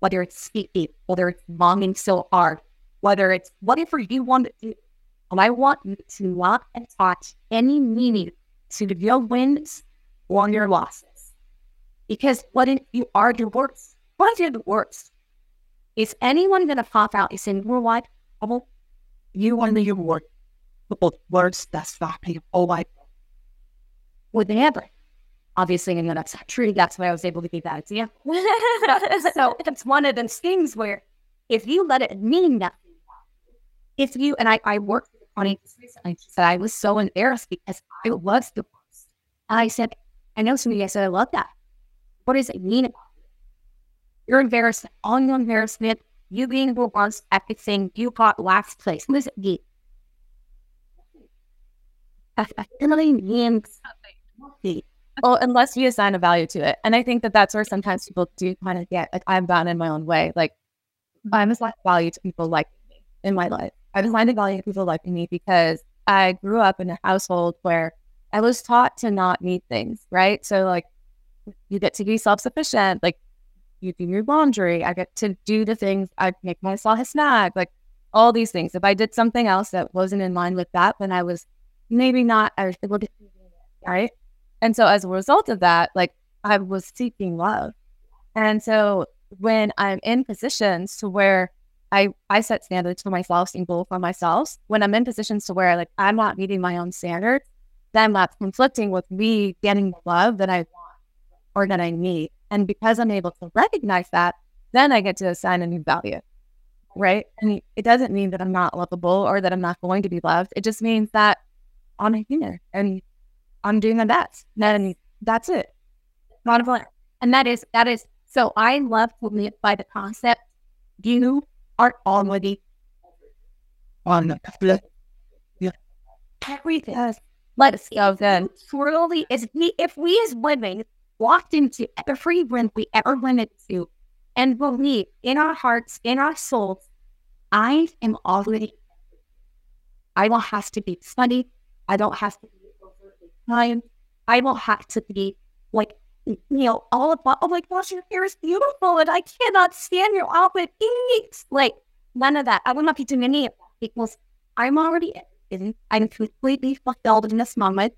whether it's speaking, whether it's longing so hard, whether it's whatever you want to do. And I want you to not attach any meaning to your wins or your losses. Because what if you are your worst? What you're the worst? Is anyone going to pop out and say, you know what? Oh, you are the worst. But words that's not people. Oh, my. Would they ever? Obviously, and that's not true. That's why I was able to give that example. so it's one of those things where if you let it mean nothing, if you, and I, I worked with client recently, said, I was so embarrassed because I was the worst. And I said, I know somebody, I said, I love that. What does it mean you? You're embarrassed, all your embarrassment, you being the worst, at everything, you got last place. What does it mean? Nothing. Well, unless you assign a value to it. And I think that that's where sometimes people do kind of get, like, I've gotten in my own way. Like, I'm assigned value to people like me in my life. Assigned a value people liking me because I grew up in a household where I was taught to not need things, right? So, like, you get to be self sufficient. Like, you do your laundry. I get to do the things. I make myself a snack, like all these things. If I did something else that wasn't in line with that, then I was maybe not I was able to, right? And so as a result of that, like I was seeking love. And so when I'm in positions to where I I set standards for myself and goals for myself, when I'm in positions to where like I'm not meeting my own standards, then that's conflicting with me getting the love that I want or that I need. And because I'm able to recognize that, then I get to assign a new value. Right. And it doesn't mean that I'm not lovable or that I'm not going to be loved. It just means that I'm a human and I'm doing my best. And that's it. Not a. And that is, that is, so I love to live by the concept you are already on the yeah. everything. Let us go then. Truly, is we, if we as women walked into every room we ever went into and believe in our hearts, in our souls, I am already. I don't have to be funny. I don't have to be overtly kind. I don't have to be like, you know, all about, oh my gosh, your hair is beautiful and I cannot stand your outfit. Eats. Like, none of that. I will not be doing any of that because I'm already in. I'm completely fulfilled in this moment.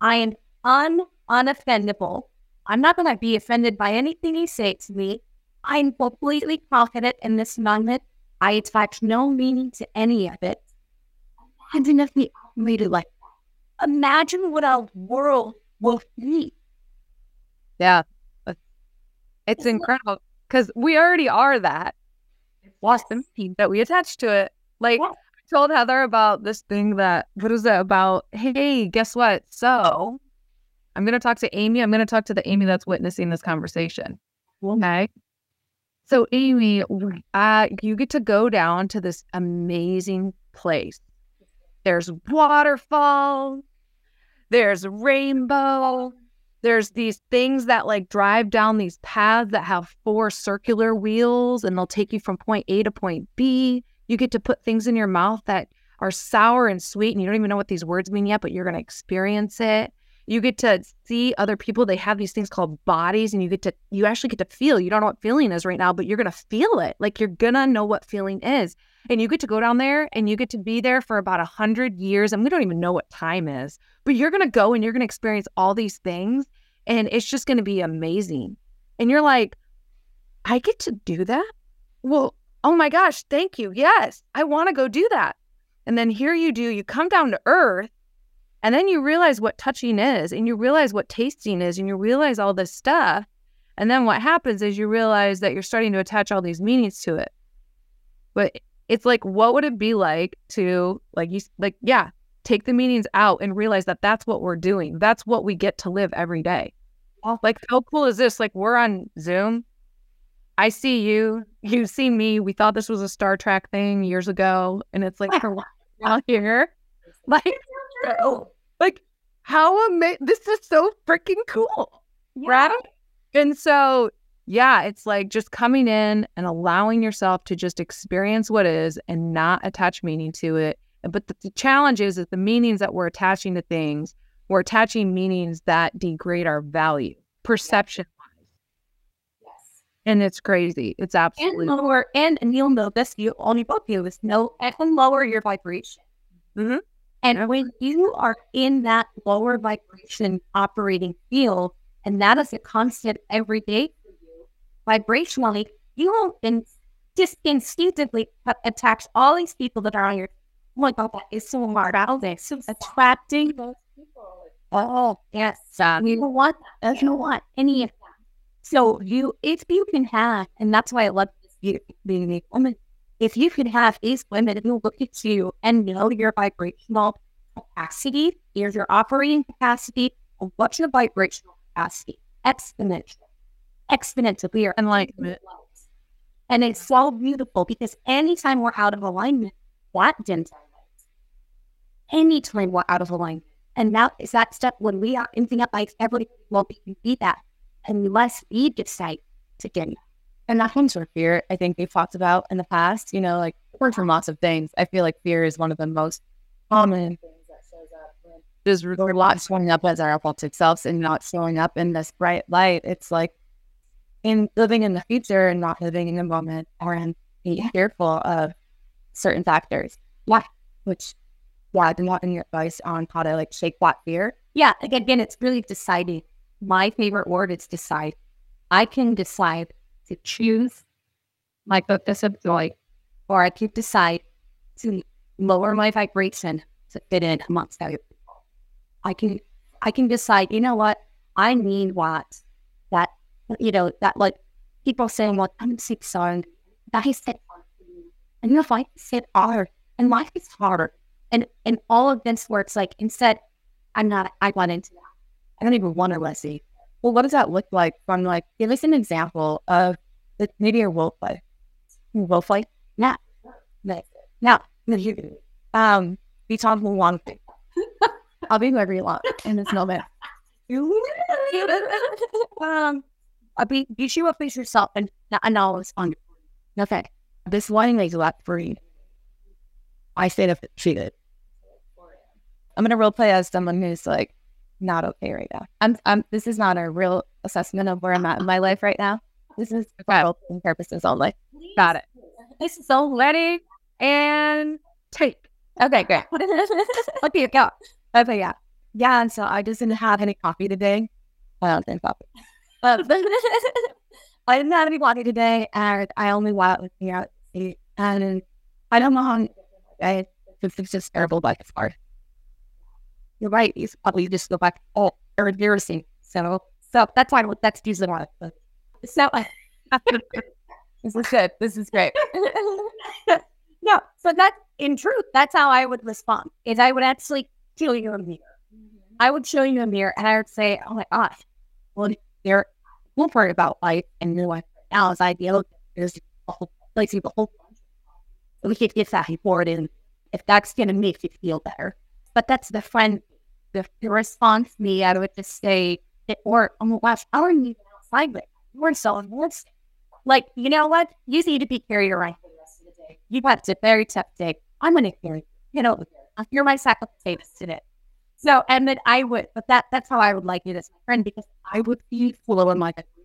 I am un unoffendable. I'm not going to be offended by anything you say to me. I'm completely confident in this moment. I attach no meaning to any of it. Imagine if we it like that. Imagine what our world will be. Yeah. It's incredible because we already are that. Lost the meaning that we attach to it. Like, I told Heather about this thing that, what is it about? Hey, guess what? So I'm going to talk to Amy. I'm going to talk to the Amy that's witnessing this conversation. Okay. So, Amy, uh, you get to go down to this amazing place. There's waterfalls, there's rainbow, there's these things that like drive down these paths that have four circular wheels and they'll take you from point A to point B. You get to put things in your mouth that are sour and sweet, and you don't even know what these words mean yet, but you're going to experience it you get to see other people they have these things called bodies and you get to you actually get to feel you don't know what feeling is right now but you're to feel it. Like you're to know what feeling is. And you get to go down there and you get to be there for about a hundred years and we don't even know what time is. But you're to go and you're to experience all these things and it's just to be amazing. And you're like i get to do that? Well oh my gosh thank you. Yes i want to go do that. And then here you do you come down to earth and then you realize what touching is, and you realize what tasting is, and you realize all this stuff. And then what happens is you realize that you're starting to attach all these meanings to it. But it's like, what would it be like to, like, you, like, yeah, take the meanings out and realize that that's what we're doing. That's what we get to live every day. Like, how cool is this? Like, we're on Zoom. I see you. You see me. We thought this was a Star Trek thing years ago. And it's like, out here. Like, like, how amazing! This is so freaking cool, yeah. right? And so, yeah, it's like just coming in and allowing yourself to just experience what is and not attach meaning to it But the, the challenge is that the meanings that we're attaching to things, we're attaching meanings that degrade our value, perception Yes. and it's crazy. It's absolutely And lower, and, and you'll know this, you only both you is no, it can lower your vibration. Mhm. And when you are in that lower vibration operating field, and that is a constant every day for you, vibrationally, you will in, just instinctively attach all these people that are on your. Oh my God, that is so hard. So attracting those people. Oh yes, you don't want that. You don't want any of that. So you, if you can have, and that's why I love this beautiful being a woman. If you can have these women who look at you and know your vibrational capacity, here's your operating capacity, what's your vibrational capacity? Exponential. Exponential. We are enlightenment. and it's so beautiful because anytime we're out of alignment, what didn't? Anytime we're out of alignment. And now is that step when we are in the life, everybody be, be that unless we decide to get it. And that comes from fear. I think we've talked about in the past, you know, like worked from lots of things. I feel like fear is one of the most common things that shows up when Just we're showing up as our authentic selves and not showing up in this bright light. It's like in living in the future and not living in the moment or and being fearful of certain factors. Yeah. Which yeah, do you want any advice on how to like shake that fear? Yeah, again, it's really deciding. My favorite word is decide. I can decide to choose my focus of joy, or I can decide to lower my vibration to fit in amongst other people. I can I can decide, you know what, I need what that you know, that like people saying, Well, I'm sick son, that is you. And you know, life is set hard and life is harder. And and all of this where it's like instead I'm not I want into that. I don't even want to Leslie. Well, what does that look like from like give us an example of the maybe a role play. Role play? Yeah. Now, um, be one thing. I'll be whoever you want in this moment. um, I be you should face yourself and and always on. Okay. This one makes a lot for you. I stayed up treated. I'm gonna role play as someone who's like not okay right now. I'm I'm this is not a real assessment of where I'm at in my life right now. This is for purposes only. got it. This is so Ready and take. Okay, great. okay, go. Okay, yeah. Yeah, and so I just didn't have any coffee today. I don't think coffee. But um, I didn't have any coffee today and I only went with me out to eat. And I don't know how I it's just terrible by hard. You're right. Should probably just go back oh or embarrassing. So So that's why that's usually why. So this is good. This is great. no, so that in truth, that's how I would respond. Is I would actually show you a mirror. Mm-hmm. I would show you a mirror, and I would say, "Oh my gosh, well, there, one part about life and your life right now is ideal. There's a whole, like, see the whole bunch. of We could get that report in if that's going to make you feel better. But that's the friend, the, the response. Me, I would just say, or oh my gosh, how are you outside with? We're so embarrassing. Like, you know what? You need to be carried around for the rest of the day. You have a very tough day. I'm going to carry you. Know, you're my sack today. So, and then I would, but that that's how I would like it as my friend because I would be lower my vibration.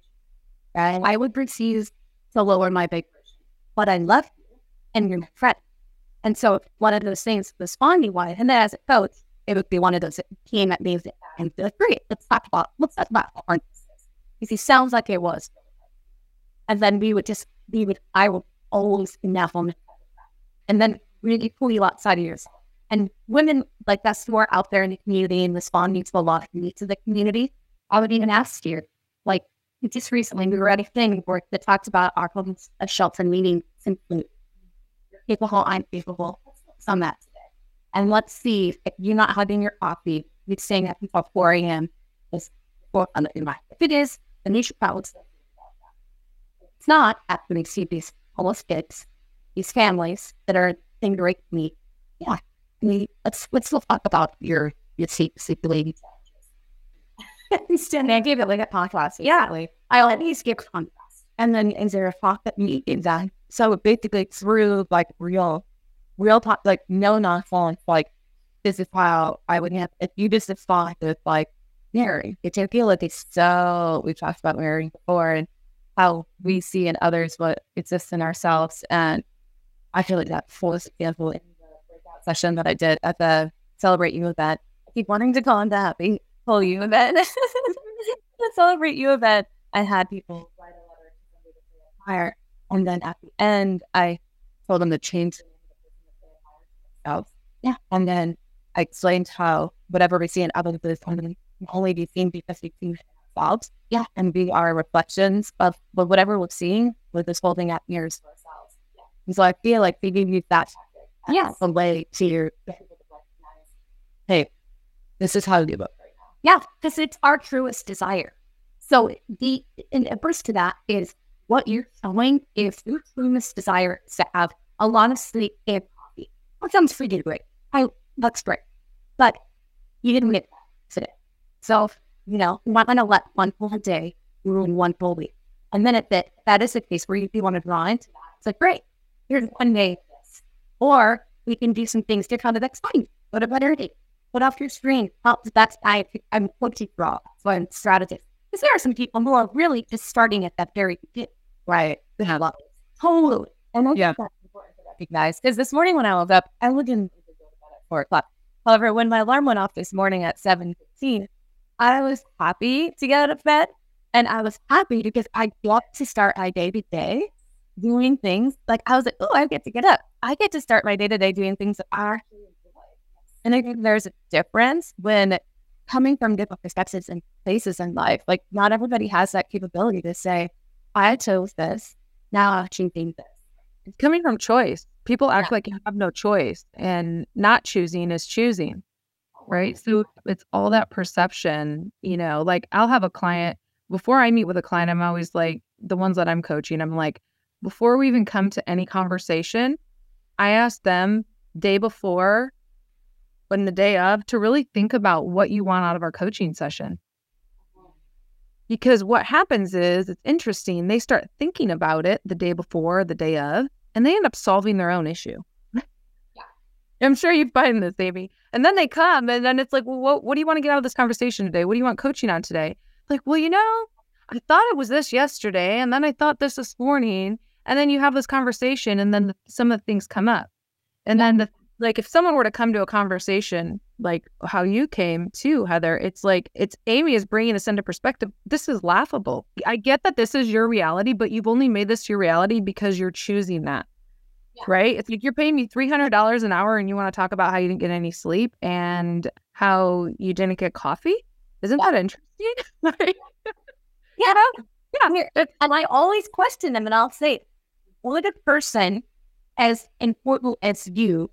Right? I would refuse to lower my vibration. But I love you and you're my friend. And so one of those things responding wise, and then as a coach, it would be one of those team that came at me and be like, great, let's talk about let's talk about is. Because he sounds like it was. And then we would just we would I would always be that moment. And then really pull you outside of yourself. And women like us who are out there in the community and responding to a lot of needs of the community, I would even ask you, like just recently we were at a thing where that talked about our homes a shelter meeting simply capable, I'm capable. On that today. And let's see if you're not having your coffee, you're staying up until 4 a.m. Is for if it is, then you should probably stay it's not happening see these homeless kids, these families that are saying to me, yeah, we, let's let's talk about your your sleep sleep lady. Instead, I gave it like a contrast. Yeah, at least give contrast. And then is there a thought that me that so basically through like real real talk, like no nonsense, like this is how I would have if you just respond with like mirroring. It's I feel like it's so we've talked about mirroring before and how we see in others what exists in ourselves. And I feel like that full example in the breakout session that I did at the Celebrate You event. I keep wanting to call it the Happy Pull You event. the Celebrate You event. I had people write a letter to somebody that they admire. And then at the end, I told them to change the name of the person that they admire Yeah. And then I explained how whatever we see in others is can only be seen because we see ourselves. Yeah. And we are reflections of whatever we're seeing, we're just holding up mirrors for ourselves. Yeah. And so I feel like they give you that yeah. a way to your, hey, this is how you look right now. Yeah, because it's our truest desire. So the inverse to that is what you're showing is your truest desire is to have a lot of sleep and coffee. That sounds pretty great. I that's great. But you didn't get that today. So, you know, you want to let one full day ruin one full week. And then if that, that is the case where you, want to draw into that, it's like, great, here's one day this. Or we can do some things different the next time. To better day. Put off your screen. Help that's I I'm looking draw. So I'm strategist. Because there are some people who are really just starting at that very beginning. Right. Have totally. And I yeah. think that's important to recognize. Because this morning when I woke up, I looked in four o'clock. However, when my alarm went off this morning at 7.15, I was happy to get out of bed. And I was happy because I got to start my day to day doing things. Like I was like, oh, I get to get up. I get to start my day to day doing things that I actually enjoy. And I think there's a difference when coming from different perspectives and places in life. Like not everybody has that capability to say, I chose this. Now I'm choosing this. It's coming from choice. People act yeah. like you have no choice, and not choosing is choosing, right? So it's all that perception, you know. Like I'll have a client before I meet with a client, I'm always like, the ones that I'm coaching, I'm like, before we even come to any conversation, I ask them day before and the day of to really think about what you want out of our coaching session. Because what happens is it's interesting. They start thinking about it the day before, the day of, and they end up solving their own issue. yeah. I'm sure you find this, Amy. And then they come and then it's like, well, what, what do you want to get out of this conversation today? What do you want coaching on today? Like, well, you know, I thought it was this yesterday and then I thought this this morning. And then you have this conversation and then the, some of the things come up. And then the like if someone were to come to a conversation like how you came to Heather, it's like it's Amy is bringing this into perspective. This is laughable. I get that this is your reality, but you've only made this your reality because you're choosing that. Yeah. Right? It's like you're paying me $300 an hour and you want to talk about how you didn't get any sleep and how you didn't get coffee? Isn't yeah. that interesting? yeah. Yeah. And I always question them and I'll say, would a person as important as you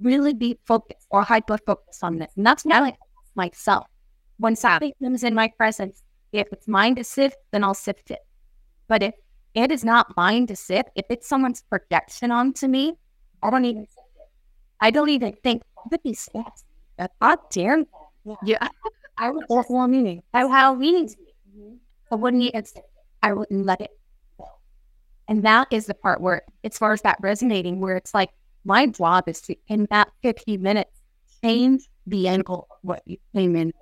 really be focused or hyper focused on this. And that's not myself. When something comes in my presence, if it's mine to sift, then I'll sift it. But if it is not mine to sift, if it's someone's projection onto me, I don't even sift it. I don't even think, could be sift. God damn. Yeah. yeah. I would have more meaning. I would have meaning to me. Mm-hmm. I wouldn't even sift it. I wouldn't let it go. And that is the part where, as far as that resonating, where it's like, my job is to, in that 50 minutes, change the angle of what you came in.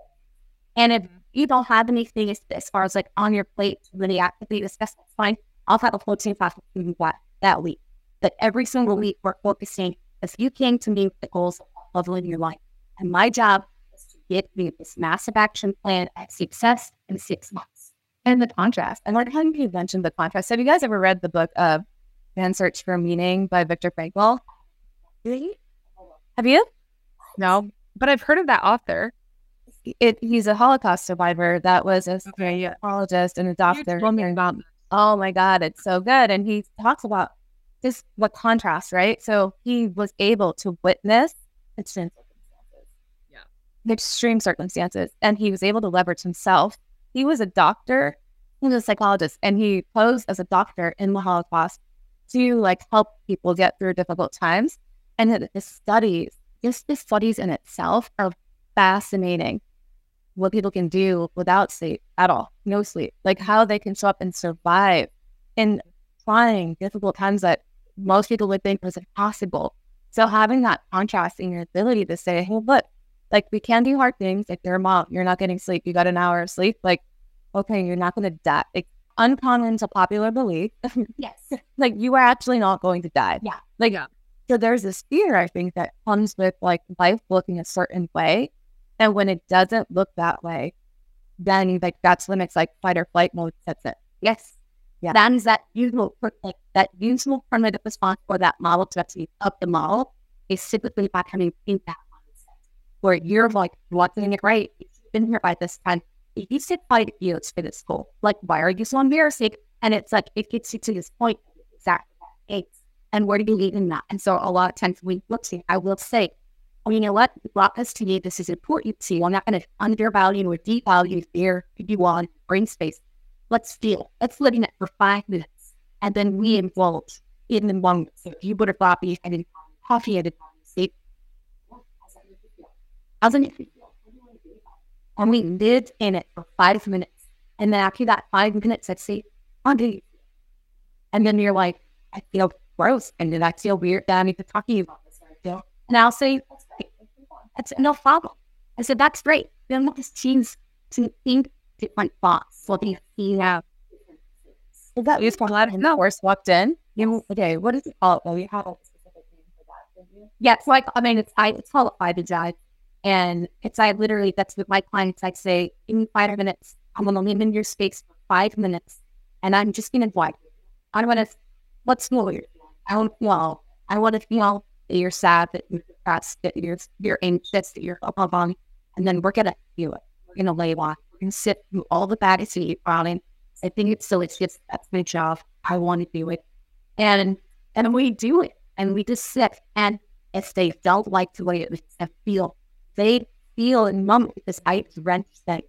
And if mm-hmm. you don't have anything as far as like on your plate really actively discuss, that's fine. I'll have a coaching class with you that week. But every single week, we're focusing as you came to me with the goals of living your life. And my job is to get you this massive action plan at success in six months. And the contrast. And what time you mentioned the contrast? Have you guys ever read the book of Man's Search for Meaning by Viktor Frankl? Really? Have you? No, but I've heard of that author. It, he's a Holocaust survivor that was a okay, yeah. psychologist and a doctor. About, oh my God, it's so good. And he talks about just what contrast, right? So he was able to witness extreme circumstances. Yeah. Extreme circumstances. And he was able to leverage himself. He was a doctor, he was a psychologist, and he posed as a doctor in the Holocaust to like help people get through difficult times. And the studies, just the studies in itself are fascinating. What people can do without sleep at all, no sleep, like how they can show up and survive in trying difficult times that most people would think was impossible. So having that contrast in your ability to say, hey, look, like we can do hard things. Like you're a mom, you're not getting sleep, you got an hour of sleep. Like, okay, you're not going to die. Like, uncommon to popular belief. Yes. like you are actually not going to die. Yeah. Like, Yeah. So there's this fear, I think, that comes with like life looking a certain way. And when it doesn't look that way, then like that's when it's like fight or flight mode sets it. Yes. Yeah. That is that usual like that usual primitive response for that model to actually up the model is typically by coming in that mindset where you're like watching it right. You've been here by this time. If you sit by the fields for this school, like why are you so embarrassing? And it's like it gets you to this point exactly that. And where do you lead in that? And so a lot of times we look to, I will say, oh, you know what? This to me. This is important to you. I'm not going to undervalue or devalue if you want brain space. Let's feel. Let's live in it for five minutes. And then we indulge in the moment. So if you put a coffee and then coffee at a time, see, you feel? It feel? And we lived in it for five minutes. And then after that five minutes, I'd say, you? And then you're like, I feel gross. And then I feel weird that I need to talk to you about this. I feel. And I'll say, that's no problem. I said, that's great. Then we'll just choose to think different thoughts. So they feel out. Well, that Please was let us when know. Walked in. You okay? What is it called? Well, we have a specific name for that. didn't you? Yeah, it's like I mean, it's I it's called jive, and it's I literally that's with my clients. I say, give me five minutes. I'm gonna live in your space for five minutes, and I'm just gonna like, I want to let's feel what you're feeling. I want to feel. I want to feel that you're sad, that you're depressed, that you're you're anxious, that you're up on, and then we're gonna feel it. We're gonna lay on. We're gonna sit through all the bad that feeling. I think it's so it's just that's my job. I want to do it, and and we do it, and we just sit and if they don't like the way it them feel, they feel in moment because I drenched them.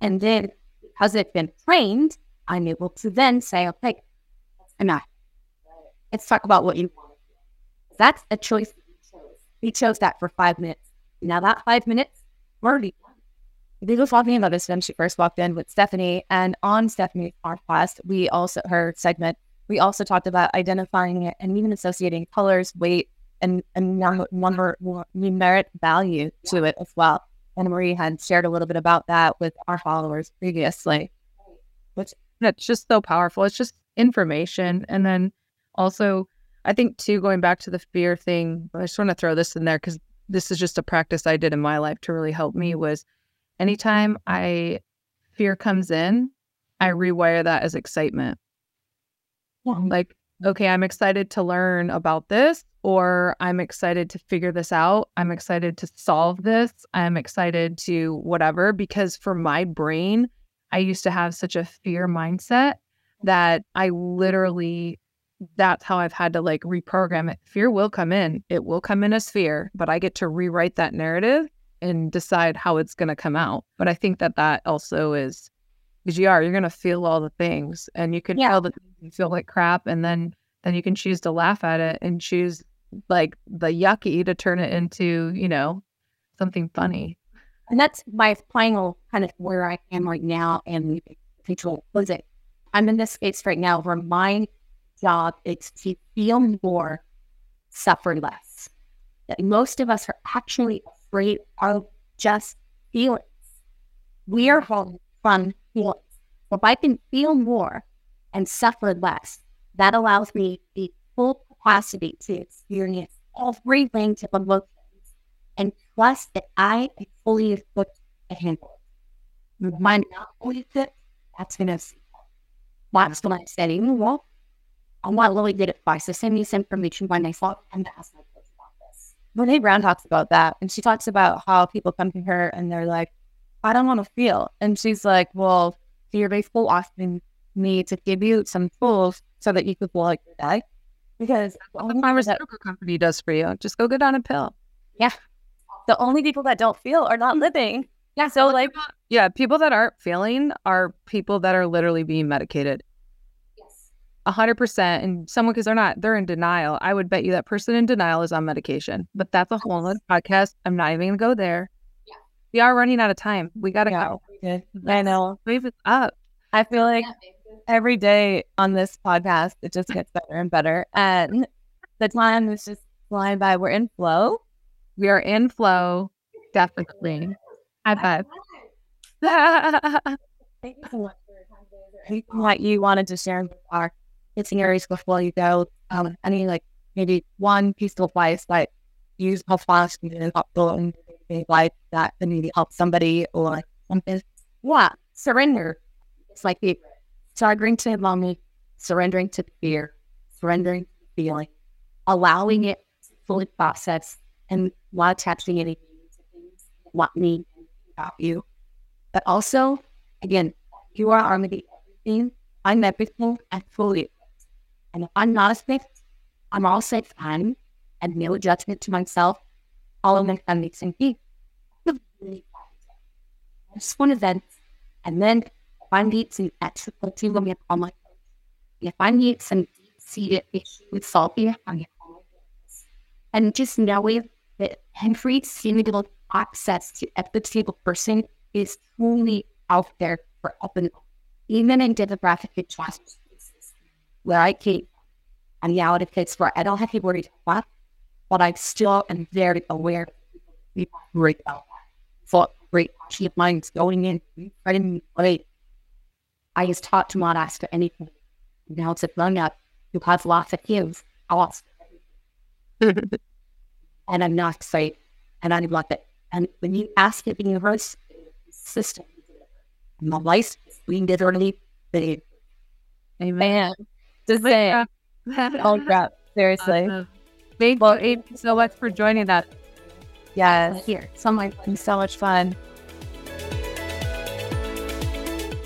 And then because it's been trained, I'm able to then say, okay, enough. Let's talk about what you want. That's a choice we chose. We chose that for five minutes. Now that five minutes, we're already. We were talking about this when she first walked in with Stephanie, and on Stephanie's podcast, we also her segment. We also talked about identifying it and even associating colors, weight, and and num- number numeric value to it as well. And Marie had shared a little bit about that with our followers previously. It's just so powerful. It's just information. And then also, I think, too, going back to the fear thing, I just want to throw this in there because this is just a practice I did in my life to really help me mm-hmm. was anytime I fear comes in, I rewire that as excitement. Like, okay, I'm excited to learn about this, or I'm excited to figure this out. I'm excited to solve this. I'm excited to whatever, because for my brain, I used to have such a fear mindset that I literally, that's how I've had to like reprogram it. Fear will come in, it will come in as fear, but I get to rewrite that narrative and decide how it's going to come out. But I think that that also is because you are, you're going to feel all the things and you can Yeah. feel the you feel like crap. And then, then you can choose to laugh at it and choose like the yucky to turn it into, you know, something funny. And that's my final kind of where I am right now and control was it. I'm in this space right now where my job is to feel more, suffer less. That most of us are actually afraid of just feelings. We are from from feelings. If I can feel more and suffer less, that allows me the full capacity to experience all every range of emotions and trust that I am fully equipped to handle it. If I'm not fully equipped, that's going to That's when I said, you know what? Really good at advice. So send me this information when they I'm going to ask my coach about this. Brene Brown talks about that, and she talks about how people come to her and they're like, "I don't want to feel," and she's like, "Well, fear based full asking me to give you some tools so that you could feel like you die." Because the the that, pharmaceutical company does for you, just go get on a pill. Yeah. The only people that don't feel are not hmm. living. Yeah, so like, Yeah, people that aren't feeling are people that are literally being medicated. Yes. A hundred percent. And someone because they're not, they're in denial. I would bet you that person in denial is on medication. But that's a whole other podcast. I'm not even gonna go there. Yeah. We are running out of time. We gotta Yeah. go. I know. Wave it up. I feel like every day on this podcast, it just gets better and better. And the time is just flying by. We're in flow. We are in flow, definitely. High five. Thank you so much for your time today. Anything you wanted to share with our listeners before you go? Um, any like maybe one piece of advice that you have found in helpful in life that maybe help somebody or like something? Yeah, surrender. It's like the surrendering to moment, surrendering to fear, surrendering to feeling, allowing it to fully process and not attaching any to things what me about you. But also, again, you are already everything. I'm everything and fully. And if I'm not equipped, I'm also fine and no judgment to myself. All of my makes me I just want to. And then if I need some extra coaching, I'm going to my. If I need some deep seated issue with salty, I'm. And just knowing that every single access to single person is truly out there for open, even in demographic trust where I came and now it fits where I don't have to worry about, but I still am very aware people about that. So great of mine going in, I didn't. I was taught to not ask for anything. Now it's a grown up who has lots of kids. I'll ask and I'm not safe. And I love it. And when you ask it in your system, my life, we literally did. Amen. Just say Oh crap. Seriously. Awesome. Thank well, you so much for joining us. Yes. Here. So much. So much fun.